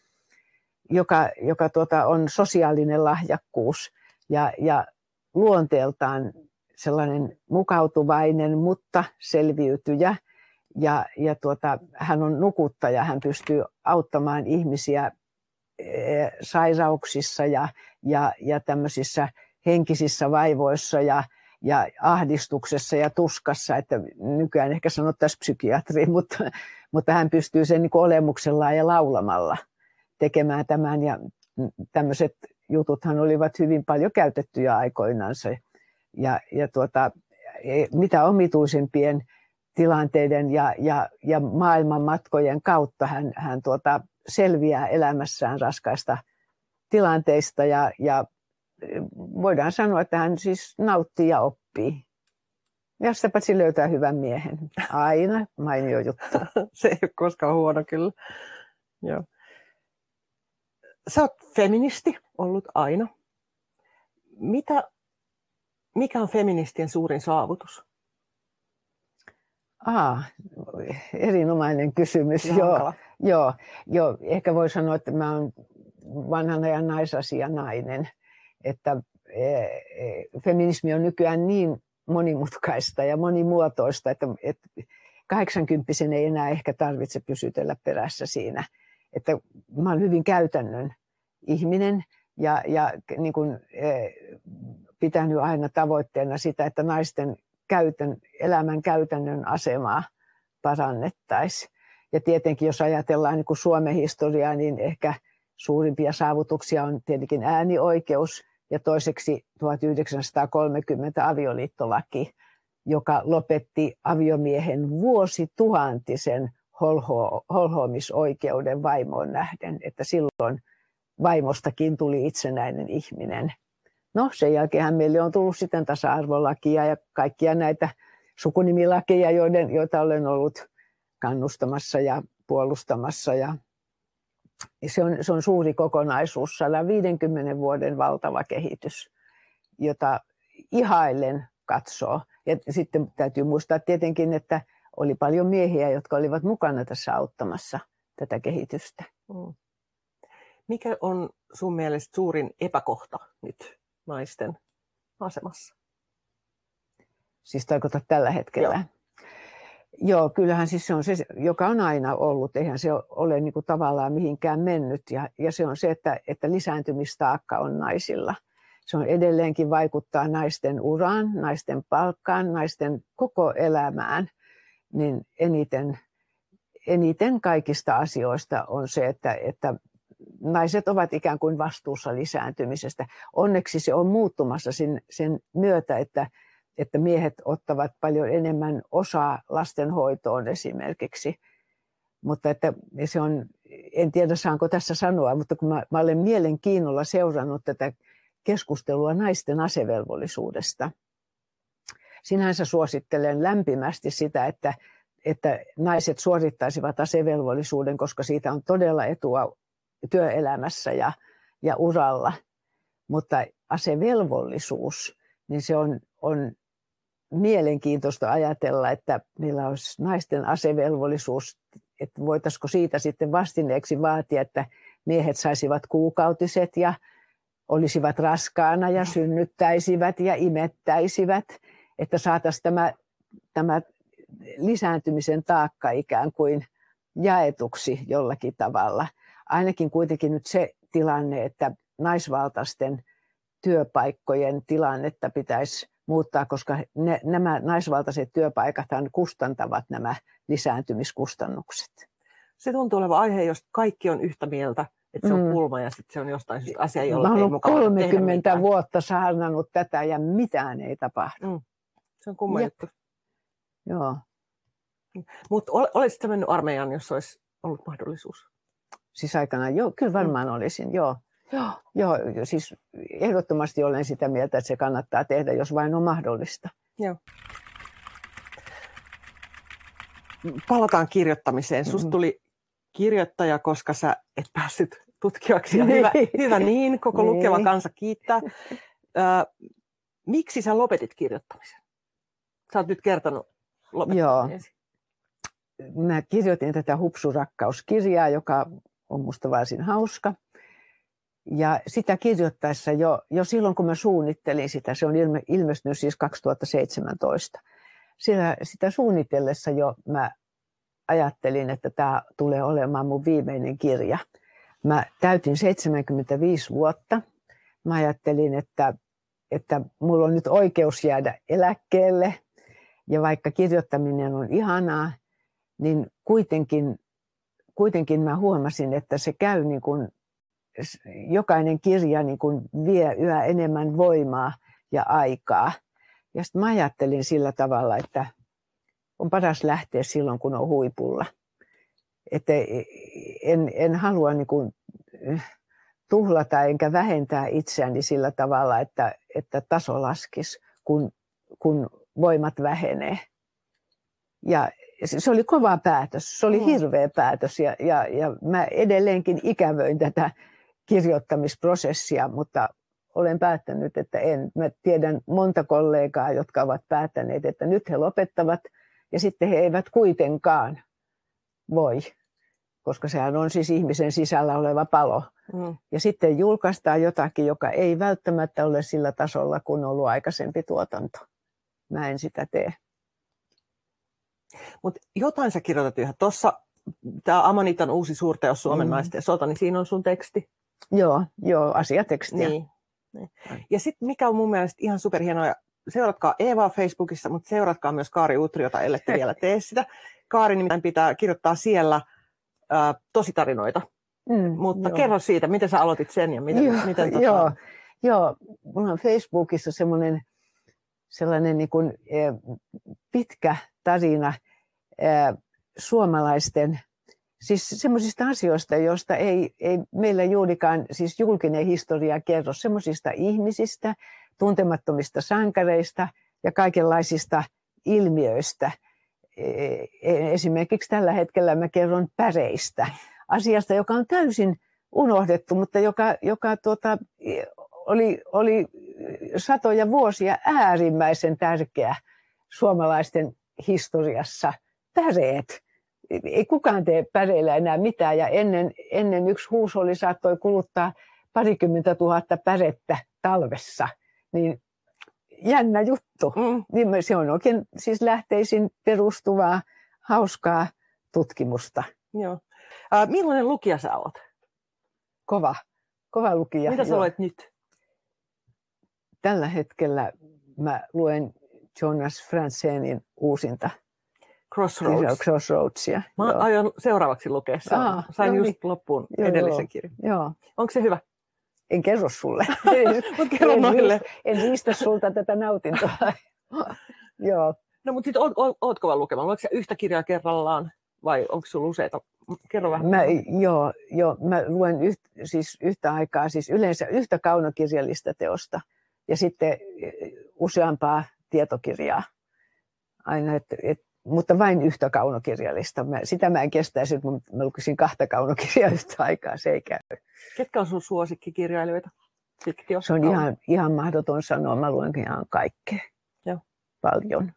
C: joka, joka tuota, on sosiaalinen lahjakkuus ja, ja luonteeltaan sellainen mukautuvainen, mutta selviytyjä. Ja, ja tuota, hän on nukuttaja, hän pystyy auttamaan ihmisiä e, sairauksissa ja, ja, ja tämmöisissä henkisissä vaivoissa ja, ja ahdistuksessa ja tuskassa, että nykyään ehkä sanottaisiin psykiatri, mutta, mutta hän pystyy sen niin olemuksellaan ja laulamalla – tekemään tämän ja tämmöiset jututhan olivat hyvin paljon käytettyjä aikoinansa. Ja, ja tuota, e, mitä omituisimpien tilanteiden ja, ja, ja maailman matkojen kautta hän, hän tuota, selviää elämässään raskaista tilanteista ja, ja voidaan sanoa, että hän siis nauttii ja oppii. Ja sitä paitsi löytää hyvän miehen. Aina mainio juttu.
B: Se ei ole koskaan huono kyllä. Joo sä oot feministi ollut aina. Mitä, mikä on feministien suurin saavutus?
C: Ah, erinomainen kysymys. Joo, joo, joo, ehkä voi sanoa, että mä oon vanhan ajan naisasia nainen. Että e, e, feminismi on nykyään niin monimutkaista ja monimuotoista, että, että 80 ei enää ehkä tarvitse pysytellä perässä siinä – että mä olen hyvin käytännön ihminen ja, ja niin kuin, e, pitänyt aina tavoitteena sitä, että naisten käytön, elämän käytännön asemaa parannettaisiin. Ja tietenkin, jos ajatellaan niin kuin Suomen historiaa, niin ehkä suurimpia saavutuksia on tietenkin äänioikeus ja toiseksi 1930 avioliittolaki, joka lopetti aviomiehen vuosituhantisen holho, holhoamisoikeuden vaimoon nähden, että silloin vaimostakin tuli itsenäinen ihminen. No sen jälkeen meille on tullut sitten tasa-arvolakia ja kaikkia näitä sukunimilakeja, joiden, joita olen ollut kannustamassa ja puolustamassa. Ja se, on, se on suuri kokonaisuus, 150 vuoden valtava kehitys, jota ihailen katsoo. Ja sitten täytyy muistaa tietenkin, että oli paljon miehiä, jotka olivat mukana tässä auttamassa tätä kehitystä. Mm.
B: Mikä on sun mielestä suurin epäkohta nyt naisten asemassa?
C: Siis tarkoitat tällä hetkellä? Joo. Joo, kyllähän siis se on se, joka on aina ollut. Eihän se ole niin kuin tavallaan mihinkään mennyt. Ja, ja se on se, että, että lisääntymistaakka on naisilla. Se on edelleenkin vaikuttaa naisten uraan, naisten palkkaan, naisten koko elämään – niin eniten, eniten kaikista asioista on se, että, että naiset ovat ikään kuin vastuussa lisääntymisestä. Onneksi se on muuttumassa sen, sen myötä, että, että miehet ottavat paljon enemmän osaa lastenhoitoon esimerkiksi. Mutta että se on, en tiedä saanko tässä sanoa, mutta kun mä, mä olen mielenkiinnolla seurannut tätä keskustelua naisten asevelvollisuudesta – sinänsä suosittelen lämpimästi sitä, että, että naiset suorittaisivat asevelvollisuuden, koska siitä on todella etua työelämässä ja, ja uralla. Mutta asevelvollisuus, niin se on, on mielenkiintoista ajatella, että meillä olisi naisten asevelvollisuus, että voitaisiko siitä sitten vastineeksi vaatia, että miehet saisivat kuukautiset ja olisivat raskaana ja synnyttäisivät ja imettäisivät, että saataisiin tämä, tämä lisääntymisen taakka ikään kuin jaetuksi jollakin tavalla. Ainakin kuitenkin nyt se tilanne, että naisvaltaisten työpaikkojen tilannetta pitäisi muuttaa, koska ne, nämä naisvaltaiset työpaikathan kustantavat nämä lisääntymiskustannukset.
B: Se tuntuu olevan aihe, josta kaikki on yhtä mieltä, että se on mm. pulma ja sitten se on jostain syystä asia, jolla
C: Mä
B: ei
C: mukaan 30 vuotta saarnannut tätä ja mitään ei tapahdu. Mm.
B: Se on kumma juttu.
C: Joo.
B: Mutta olisitko mennyt armeijaan, jos olisi ollut mahdollisuus?
C: Siis aikanaan, joo, kyllä varmaan mm. olisin, joo. Joo, joo, siis ehdottomasti olen sitä mieltä, että se kannattaa tehdä, jos vain on mahdollista.
B: Joo. Palataan kirjoittamiseen. Susta tuli kirjoittaja, koska sä et päässyt tutkijaksi. Ja hyvä, hyvä niin, koko niin. lukeva kansa kiittää. Ö, miksi sä lopetit kirjoittamisen? Sä oot nyt kertonut.
C: Joo. Mä kirjoitin tätä Hupsurakkauskirjaa, joka on musta varsin hauska. Ja sitä kirjoittaessa jo, jo silloin, kun mä suunnittelin sitä, se on ilme, ilmestynyt siis 2017, sitä, sitä suunnitellessa jo mä ajattelin, että tämä tulee olemaan mun viimeinen kirja. Mä täytin 75 vuotta. Mä ajattelin, että, että mulla on nyt oikeus jäädä eläkkeelle. Ja vaikka kirjoittaminen on ihanaa, niin kuitenkin, kuitenkin mä huomasin, että se käy niin kuin jokainen kirja niin kuin vie yhä enemmän voimaa ja aikaa. Ja sitten mä ajattelin sillä tavalla, että on paras lähteä silloin, kun on huipulla. Että en, en halua niin kuin tuhlata enkä vähentää itseäni sillä tavalla, että, että taso laskisi, kun, kun voimat vähenee. Ja se oli kova päätös, se oli mm. hirveä päätös ja, ja, ja mä edelleenkin ikävöin tätä kirjoittamisprosessia, mutta olen päättänyt, että en. Mä tiedän monta kollegaa, jotka ovat päättäneet, että nyt he lopettavat ja sitten he eivät kuitenkaan voi, koska sehän on siis ihmisen sisällä oleva palo. Mm. Ja sitten julkaistaan jotakin, joka ei välttämättä ole sillä tasolla, kun on ollut aikaisempi tuotanto. Mä en sitä tee.
B: Mutta jotain sä kirjoitat yhä. Tuossa tämä Amanitan uusi suurteos Suomen mm. naisten sota, niin siinä on sun teksti.
C: Joo, joo asiatekstiä.
B: Niin. niin. Ja sitten mikä on mun mielestä ihan superhienoa, seuratkaa Eevaa Facebookissa, mutta seuratkaa myös Kaari Utriota, ellette vielä tee sitä. Kaari nimittäin pitää kirjoittaa siellä ää, tostarinoita. Mm, mutta joo. kerro siitä, miten sä aloitit sen ja miten, joo, miten tota...
C: joo, joo, mulla on Facebookissa semmoinen sellainen niin kuin, pitkä tarina suomalaisten Siis semmoisista asioista, joista ei, ei meillä juurikaan siis julkinen historia kerro, semmoisista ihmisistä, tuntemattomista sankareista ja kaikenlaisista ilmiöistä. E, e, esimerkiksi tällä hetkellä mä kerron päreistä, asiasta, joka on täysin unohdettu, mutta joka, joka tuota, oli, oli satoja vuosia äärimmäisen tärkeä suomalaisten historiassa. Päreet ei kukaan tee päreillä enää mitään ja ennen, ennen yksi huusoli saattoi kuluttaa parikymmentä tuhatta pärettä talvessa. Niin jännä juttu. Mm. Niin se on oikein siis lähteisin perustuvaa, hauskaa tutkimusta.
B: Joo. Äh, millainen lukija sä oot?
C: Kova. Kova lukija.
B: Mitä sä olet nyt?
C: Tällä hetkellä mä luen Jonas Franzenin uusinta
B: Crossroads.
C: Crossroadsia.
B: Mä joo. aion seuraavaksi lukea sen. Aa, Sain just niin. loppuun joo, edellisen kirjan.
C: Joo.
B: Onko se hyvä?
C: En kerro sulle.
B: Mutta kerro en, noille.
C: En riistä sulta tätä nautintoa. joo.
B: No mutta sitten oot, oot, oot kova lukemaan. Luetko yhtä kirjaa kerrallaan vai onko sinulla useita? Kerro vähän.
C: Mä, joo, joo, mä luen yht, siis yhtä aikaa, siis yleensä yhtä kaunokirjallista teosta ja sitten useampaa tietokirjaa. Aina, et, et, mutta vain yhtä kaunokirjallista. Mä, sitä mä en kestäisi, että mä lukisin kahta kaunokirjaa yhtä aikaa, se ei käy.
B: Ketkä on sun suosikkikirjailijoita?
C: Fiktiossa se on ihan, ihan mahdoton sanoa, mä luen ihan kaikkea. Joo. Paljon.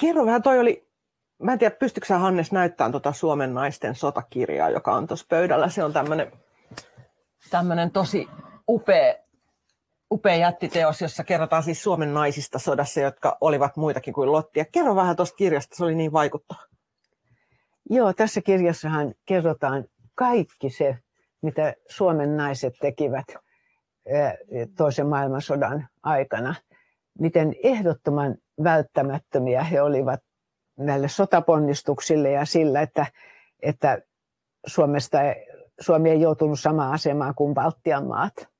B: Kerro vähän, toi oli, mä en tiedä, pystytkö sä Hannes näyttämään tuota Suomen naisten sotakirjaa, joka on tuossa pöydällä. Se on tämmöinen tämmönen tosi upea, upea jättiteos, jossa kerrotaan siis Suomen naisista sodassa, jotka olivat muitakin kuin Lottia. Kerro vähän tuosta kirjasta, se oli niin vaikuttava.
C: Joo, tässä kirjassahan kerrotaan kaikki se, mitä Suomen naiset tekivät toisen maailmansodan aikana. Miten ehdottoman välttämättömiä he olivat näille sotaponnistuksille ja sillä, että, että Suomesta, Suomi ei joutunut samaan asemaan kuin Baltian maat.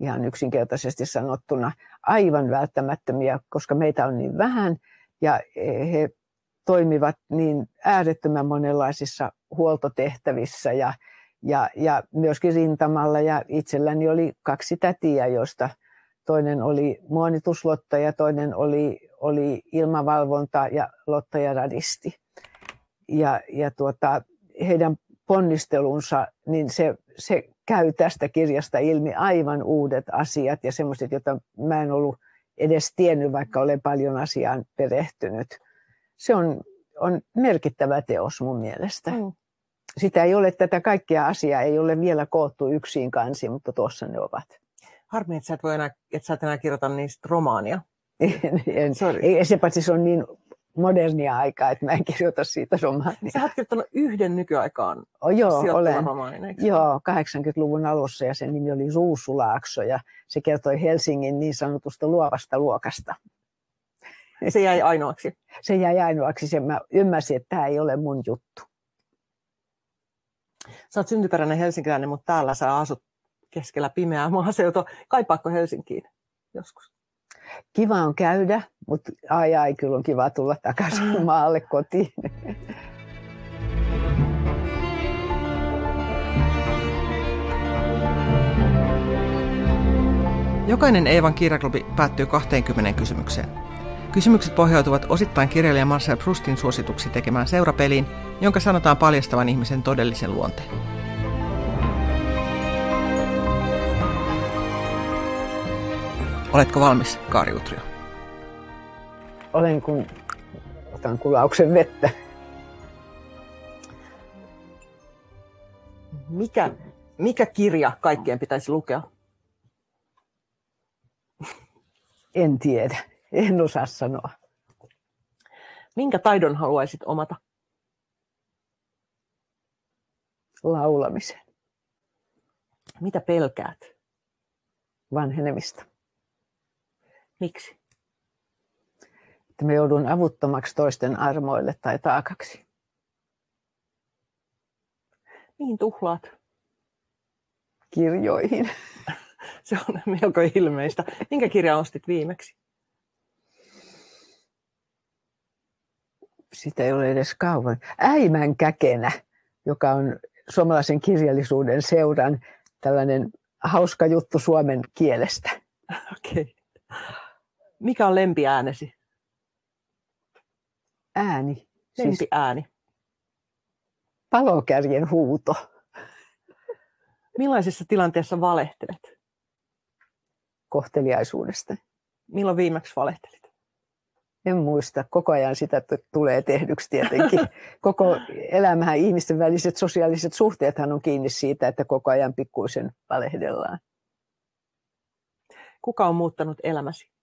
C: Ihan yksinkertaisesti sanottuna aivan välttämättömiä, koska meitä on niin vähän ja he toimivat niin äärettömän monenlaisissa huoltotehtävissä ja, ja, ja myöskin rintamalla. Ja itselläni oli kaksi tätiä, joista toinen oli muonituslotta ja toinen oli oli ilmavalvonta ja Lotta ja radisti. Ja, ja tuota, heidän ponnistelunsa, niin se, se käy tästä kirjasta ilmi aivan uudet asiat ja semmoiset, joita mä en ollut edes tiennyt, vaikka olen paljon asiaan perehtynyt. Se on, on merkittävä teos mun mielestä. Mm. Sitä ei ole, tätä kaikkia asiaa ei ole vielä koottu yksin kansi, mutta tuossa ne ovat.
B: Harmi, että sä et, voi enää, että sä et enää kirjoita niistä romaania.
C: En, en, ei, se paitsi se on niin modernia aikaa, että mä en kirjoita siitä romaania.
B: Sä oot kirjoittanut yhden nykyaikaan
C: oh, joo, olen. romaanin, Joo, 80-luvun alussa ja sen nimi oli Ruusulaakso ja se kertoi Helsingin niin sanotusta luovasta luokasta.
B: Se jäi ainoaksi?
C: Se jäi ainoaksi. Sen mä ymmärsin, että tämä ei ole mun juttu.
B: Sä oot syntyperäinen helsinkiläinen, mutta täällä sä asut keskellä pimeää maaseutua. Kaipaako Helsinkiin joskus?
C: Kiva on käydä, mutta ai ai, kyllä on kiva tulla takaisin maalle kotiin.
B: Jokainen Eevan kirjaklubi päättyy 20 kysymykseen. Kysymykset pohjautuvat osittain kirjailija Marcel Proustin suosituksi tekemään seurapeliin, jonka sanotaan paljastavan ihmisen todellisen luonteen. Oletko valmis, Kaari Utrio?
C: Olen, kun otan kulauksen vettä.
B: Mikä, mikä kirja kaikkien pitäisi lukea?
C: En tiedä. En osaa sanoa.
B: Minkä taidon haluaisit omata?
C: Laulamisen.
B: Mitä pelkäät?
C: Vanhenemista.
B: Miksi?
C: Että me joudun avuttomaksi toisten armoille tai taakaksi.
B: Mihin tuhlaat?
C: Kirjoihin.
B: Se on melko ilmeistä. Minkä kirja ostit viimeksi?
C: Sitä ei ole edes kauan. Äimän käkenä, joka on suomalaisen kirjallisuuden seuran tällainen hauska juttu suomen kielestä.
B: Okei. Okay. Mikä on lempiäänesi?
C: Ääni.
B: Lempiääni. Siis
C: palokärjen huuto.
B: Millaisessa tilanteessa valehtelet?
C: Kohteliaisuudesta.
B: Milloin viimeksi valehtelit?
C: En muista. Koko ajan sitä tulee tehdyksi tietenkin. Koko elämähän, ihmisten väliset sosiaaliset suhteethan on kiinni siitä, että koko ajan pikkuisen valehdellaan.
B: Kuka on muuttanut elämäsi?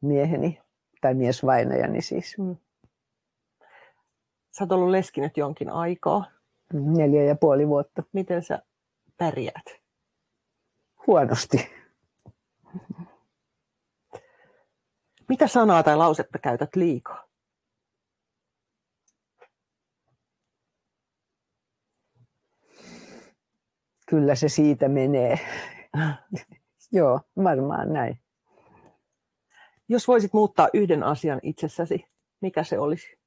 C: Mieheni tai miesvainajani siis. Mm.
B: Sä oot ollut leski nyt jonkin aikaa.
C: Neljä ja puoli vuotta.
B: Miten sä pärjäät?
C: Huonosti.
B: Mitä sanaa tai lausetta käytät liikaa?
C: Kyllä se siitä menee. Joo, varmaan näin.
B: Jos voisit muuttaa yhden asian itsessäsi, mikä se olisi?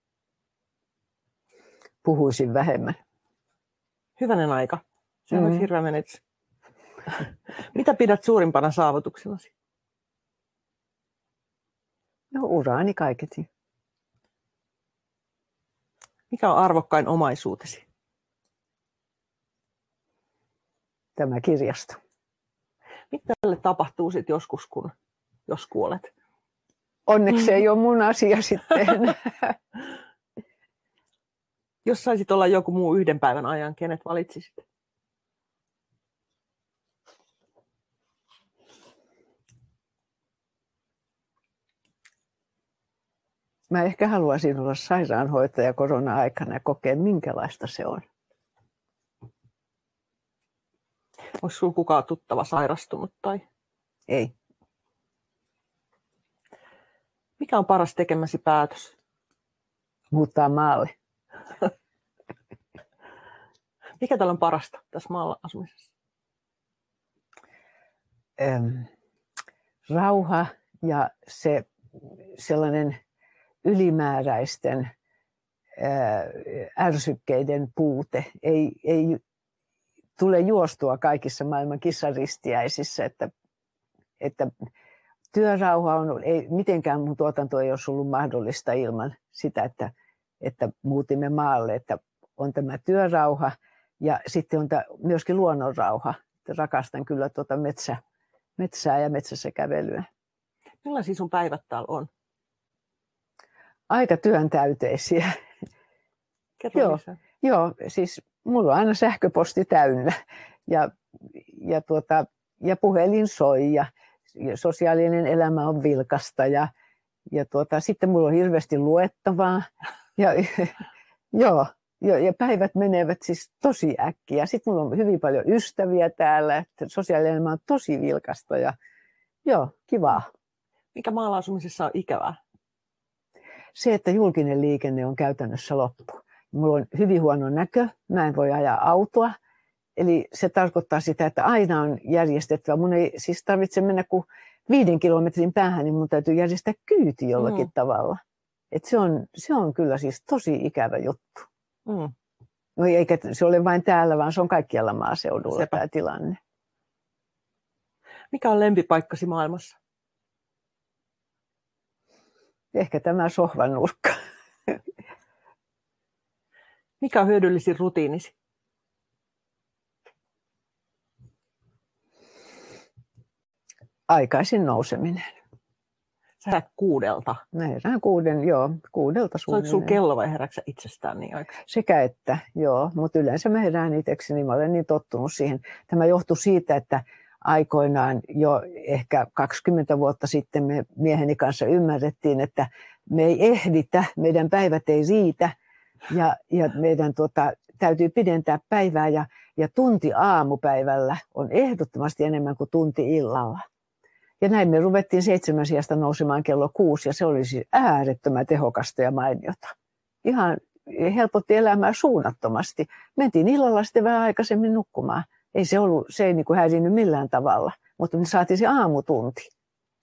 C: Puhuisin vähemmän.
B: Hyvänen aika. Se on mm. hirveä menetys. Mitä pidät suurimpana saavutuksenasi?
C: No uraani kaiketi.
B: Mikä on arvokkain omaisuutesi?
C: Tämä kirjasto.
B: Mitä tälle tapahtuu sitten joskus, kun, jos kuolet?
C: Onneksi ei ole mun asia sitten.
B: jos saisit olla joku muu yhden päivän ajan, kenet valitsisit?
C: Mä ehkä haluaisin olla sairaanhoitaja korona-aikana ja kokea, minkälaista se on.
B: Onko sinulla kukaan tuttava sairastunut tai?
C: Ei.
B: Mikä on paras tekemäsi päätös?
C: Muuttaa maalle.
B: Mikä täällä on parasta tässä maalla asumisessa?
C: Öm, rauha ja se sellainen ylimääräisten ärsykkeiden puute. Ei, ei tule juostua kaikissa maailman kissaristiäisissä, että, että työrauha on, ei, mitenkään mun tuotanto ei olisi ollut mahdollista ilman sitä, että, että muutimme maalle, että on tämä työrauha ja sitten on tämä, myöskin luonnonrauha. Rakastan kyllä tuota metsä, metsää ja metsässä kävelyä.
B: Millaisia sun päivät täällä on?
C: aika työntäyteisiä.
B: joo,
C: joo, siis mulla on aina sähköposti täynnä ja, ja, tuota, ja puhelin soi ja sosiaalinen elämä on vilkasta ja, ja tuota, sitten mulla on hirveästi luettavaa. Ja, joo, jo, ja päivät menevät siis tosi äkkiä. Sitten mulla on hyvin paljon ystäviä täällä, että sosiaalinen elämä on tosi vilkasta ja joo, kivaa.
B: Mikä maalla asumisessa on ikävää?
C: se, että julkinen liikenne on käytännössä loppu. Mulla on hyvin huono näkö, mä en voi ajaa autoa, eli se tarkoittaa sitä, että aina on järjestettävä. Mun ei siis tarvitse mennä kuin viiden kilometrin päähän, niin mun täytyy järjestää kyyti jollakin mm. tavalla. Et se, on, se on kyllä siis tosi ikävä juttu. Mm. No eikä se ole vain täällä, vaan se on kaikkialla maaseudulla Sepä. tämä tilanne.
B: Mikä on lempipaikkasi maailmassa?
C: Ehkä tämä sohvan nurkka.
B: Mikä on hyödyllisin rutiinisi?
C: Aikaisin nouseminen.
B: Sä kuudelta.
C: Herään kuuden, joo, kuudelta
B: suunnilleen. Soiko sun kello vai herääksä itsestään niin aikaa?
C: Sekä että, joo, mutta yleensä mä herään itseksi, niin mä olen niin tottunut siihen. Tämä johtuu siitä, että aikoinaan jo ehkä 20 vuotta sitten me mieheni kanssa ymmärrettiin, että me ei ehditä, meidän päivät ei riitä ja, ja meidän tota, täytyy pidentää päivää ja, ja tunti aamupäivällä on ehdottomasti enemmän kuin tunti illalla. Ja näin me ruvettiin seitsemän sijasta nousemaan kello kuusi ja se oli siis äärettömän tehokasta ja mainiota. Ihan helpotti elämää suunnattomasti. Mentiin illalla sitten vähän aikaisemmin nukkumaan ei se ollut, se ei niin häirinyt millään tavalla, mutta me saatiin se aamutunti.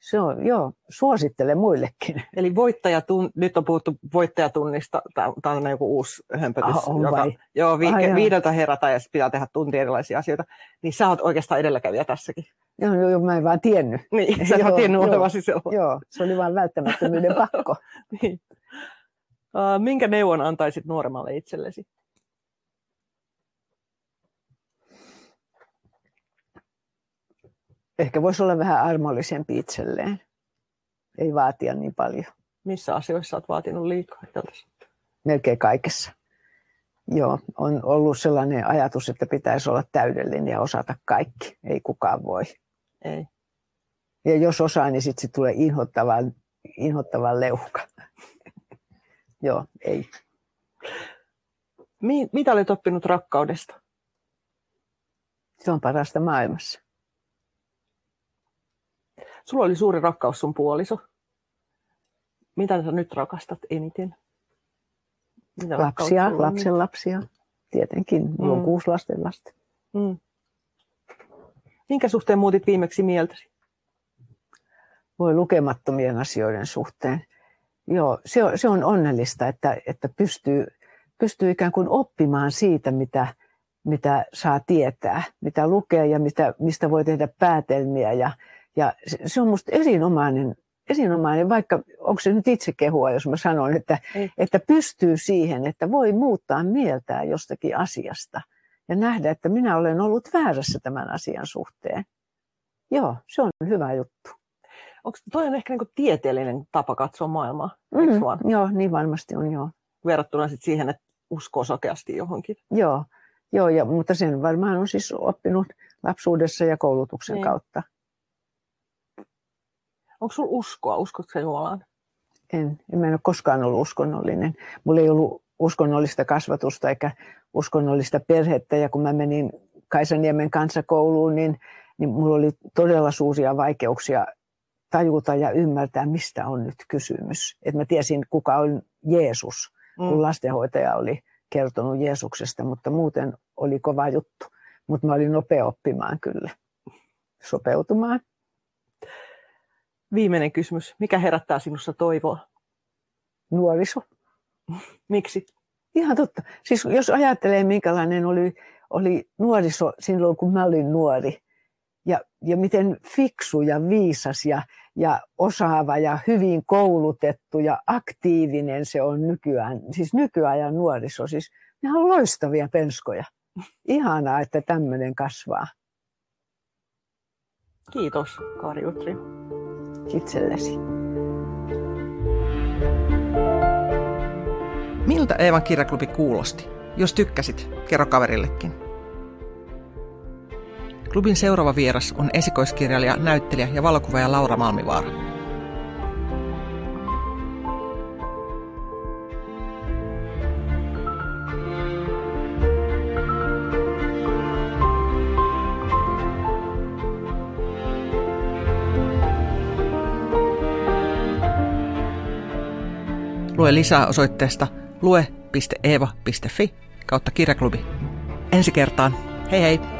C: Se on, joo, suosittelen muillekin.
B: Eli voittajatun, nyt on puhuttu voittajatunnista, tämä on joku uusi hömpötys,
C: ah, on joka, vai?
B: joo, vi, ah, viideltä herätä ja pitää tehdä tunti erilaisia asioita, niin sä oot oikeastaan edelläkävijä tässäkin.
C: Joo, joo, mä en vaan tiennyt.
B: Niin, sä joo, tiennyt olevasi
C: joo, joo, se oli vain välttämättömyyden pakko. niin.
B: uh, minkä neuvon antaisit nuoremmalle itsellesi?
C: Ehkä voisi olla vähän armollisempi itselleen. Ei vaatia niin paljon.
B: Missä asioissa olet vaatinut liikaa?
C: Melkein kaikessa. Joo, on ollut sellainen ajatus, että pitäisi olla täydellinen ja osata kaikki. Ei kukaan voi.
B: Ei.
C: Ja jos osaa, niin sitten sit tulee inhottavan, inhottavan leuhka. Joo, ei.
B: Mitä olet oppinut rakkaudesta?
C: Se on parasta maailmassa.
B: Sulla oli suuri rakkaus sun puoliso. Mitä sä nyt rakastat eniten?
C: Mitä lapsia, lapsen lapsia. Tietenkin. Mulla mm. on kuusi lasten lasta. Mm.
B: Minkä suhteen muutit viimeksi mieltäsi?
C: Voi lukemattomien asioiden suhteen. Joo, se on, se on onnellista, että, että pystyy, pystyy ikään kuin oppimaan siitä, mitä, mitä saa tietää, mitä lukee ja mitä, mistä voi tehdä päätelmiä ja, ja se on minusta erinomainen, esinomainen, vaikka onko se nyt itse kehua, jos mä sanon, että, että pystyy siihen, että voi muuttaa mieltään jostakin asiasta ja nähdä, että minä olen ollut väärässä tämän asian suhteen. Joo, se on hyvä juttu.
B: Onko toi on ehkä niin tieteellinen tapa katsoa maailmaa,
C: mm, Joo, niin varmasti on, joo.
B: Verrattuna sit siihen, että uskoo sokeasti johonkin.
C: Joo, joo ja, mutta sen varmaan on siis oppinut lapsuudessa ja koulutuksen niin. kautta.
B: Onko sinulla uskoa? Uskotko Jumalaan?
C: En. en. Mä en ole koskaan ollut uskonnollinen. Mulla ei ollut uskonnollista kasvatusta eikä uskonnollista perhettä. Ja kun mä menin Kaisaniemen kanssa kouluun, niin, niin mulla oli todella suuria vaikeuksia tajuta ja ymmärtää, mistä on nyt kysymys. Et mä tiesin, kuka on Jeesus, kun mm. lastenhoitaja oli kertonut Jeesuksesta, mutta muuten oli kova juttu. Mutta mä olin nopea oppimaan kyllä, sopeutumaan.
B: Viimeinen kysymys. Mikä herättää sinussa toivoa?
C: Nuoriso.
B: Miksi?
C: Ihan totta. Siis jos ajattelee, minkälainen oli, oli nuoriso silloin, kun mä olin nuori, ja, ja miten fiksu ja viisas ja, ja osaava ja hyvin koulutettu ja aktiivinen se on nykyään. Siis nykyajan nuoriso, siis ne on loistavia penskoja. Ihanaa, että tämmöinen kasvaa.
B: Kiitos, Kari Utri
C: itsellesi.
B: Miltä Eevan kirjaklubi kuulosti? Jos tykkäsit, kerro kaverillekin. Klubin seuraava vieras on esikoiskirjailija, näyttelijä ja valokuvaaja Laura Malmivaara. Lue lisää osoitteesta lue.eeva.fi kautta kirjaklubi. Ensi kertaan. Hei hei!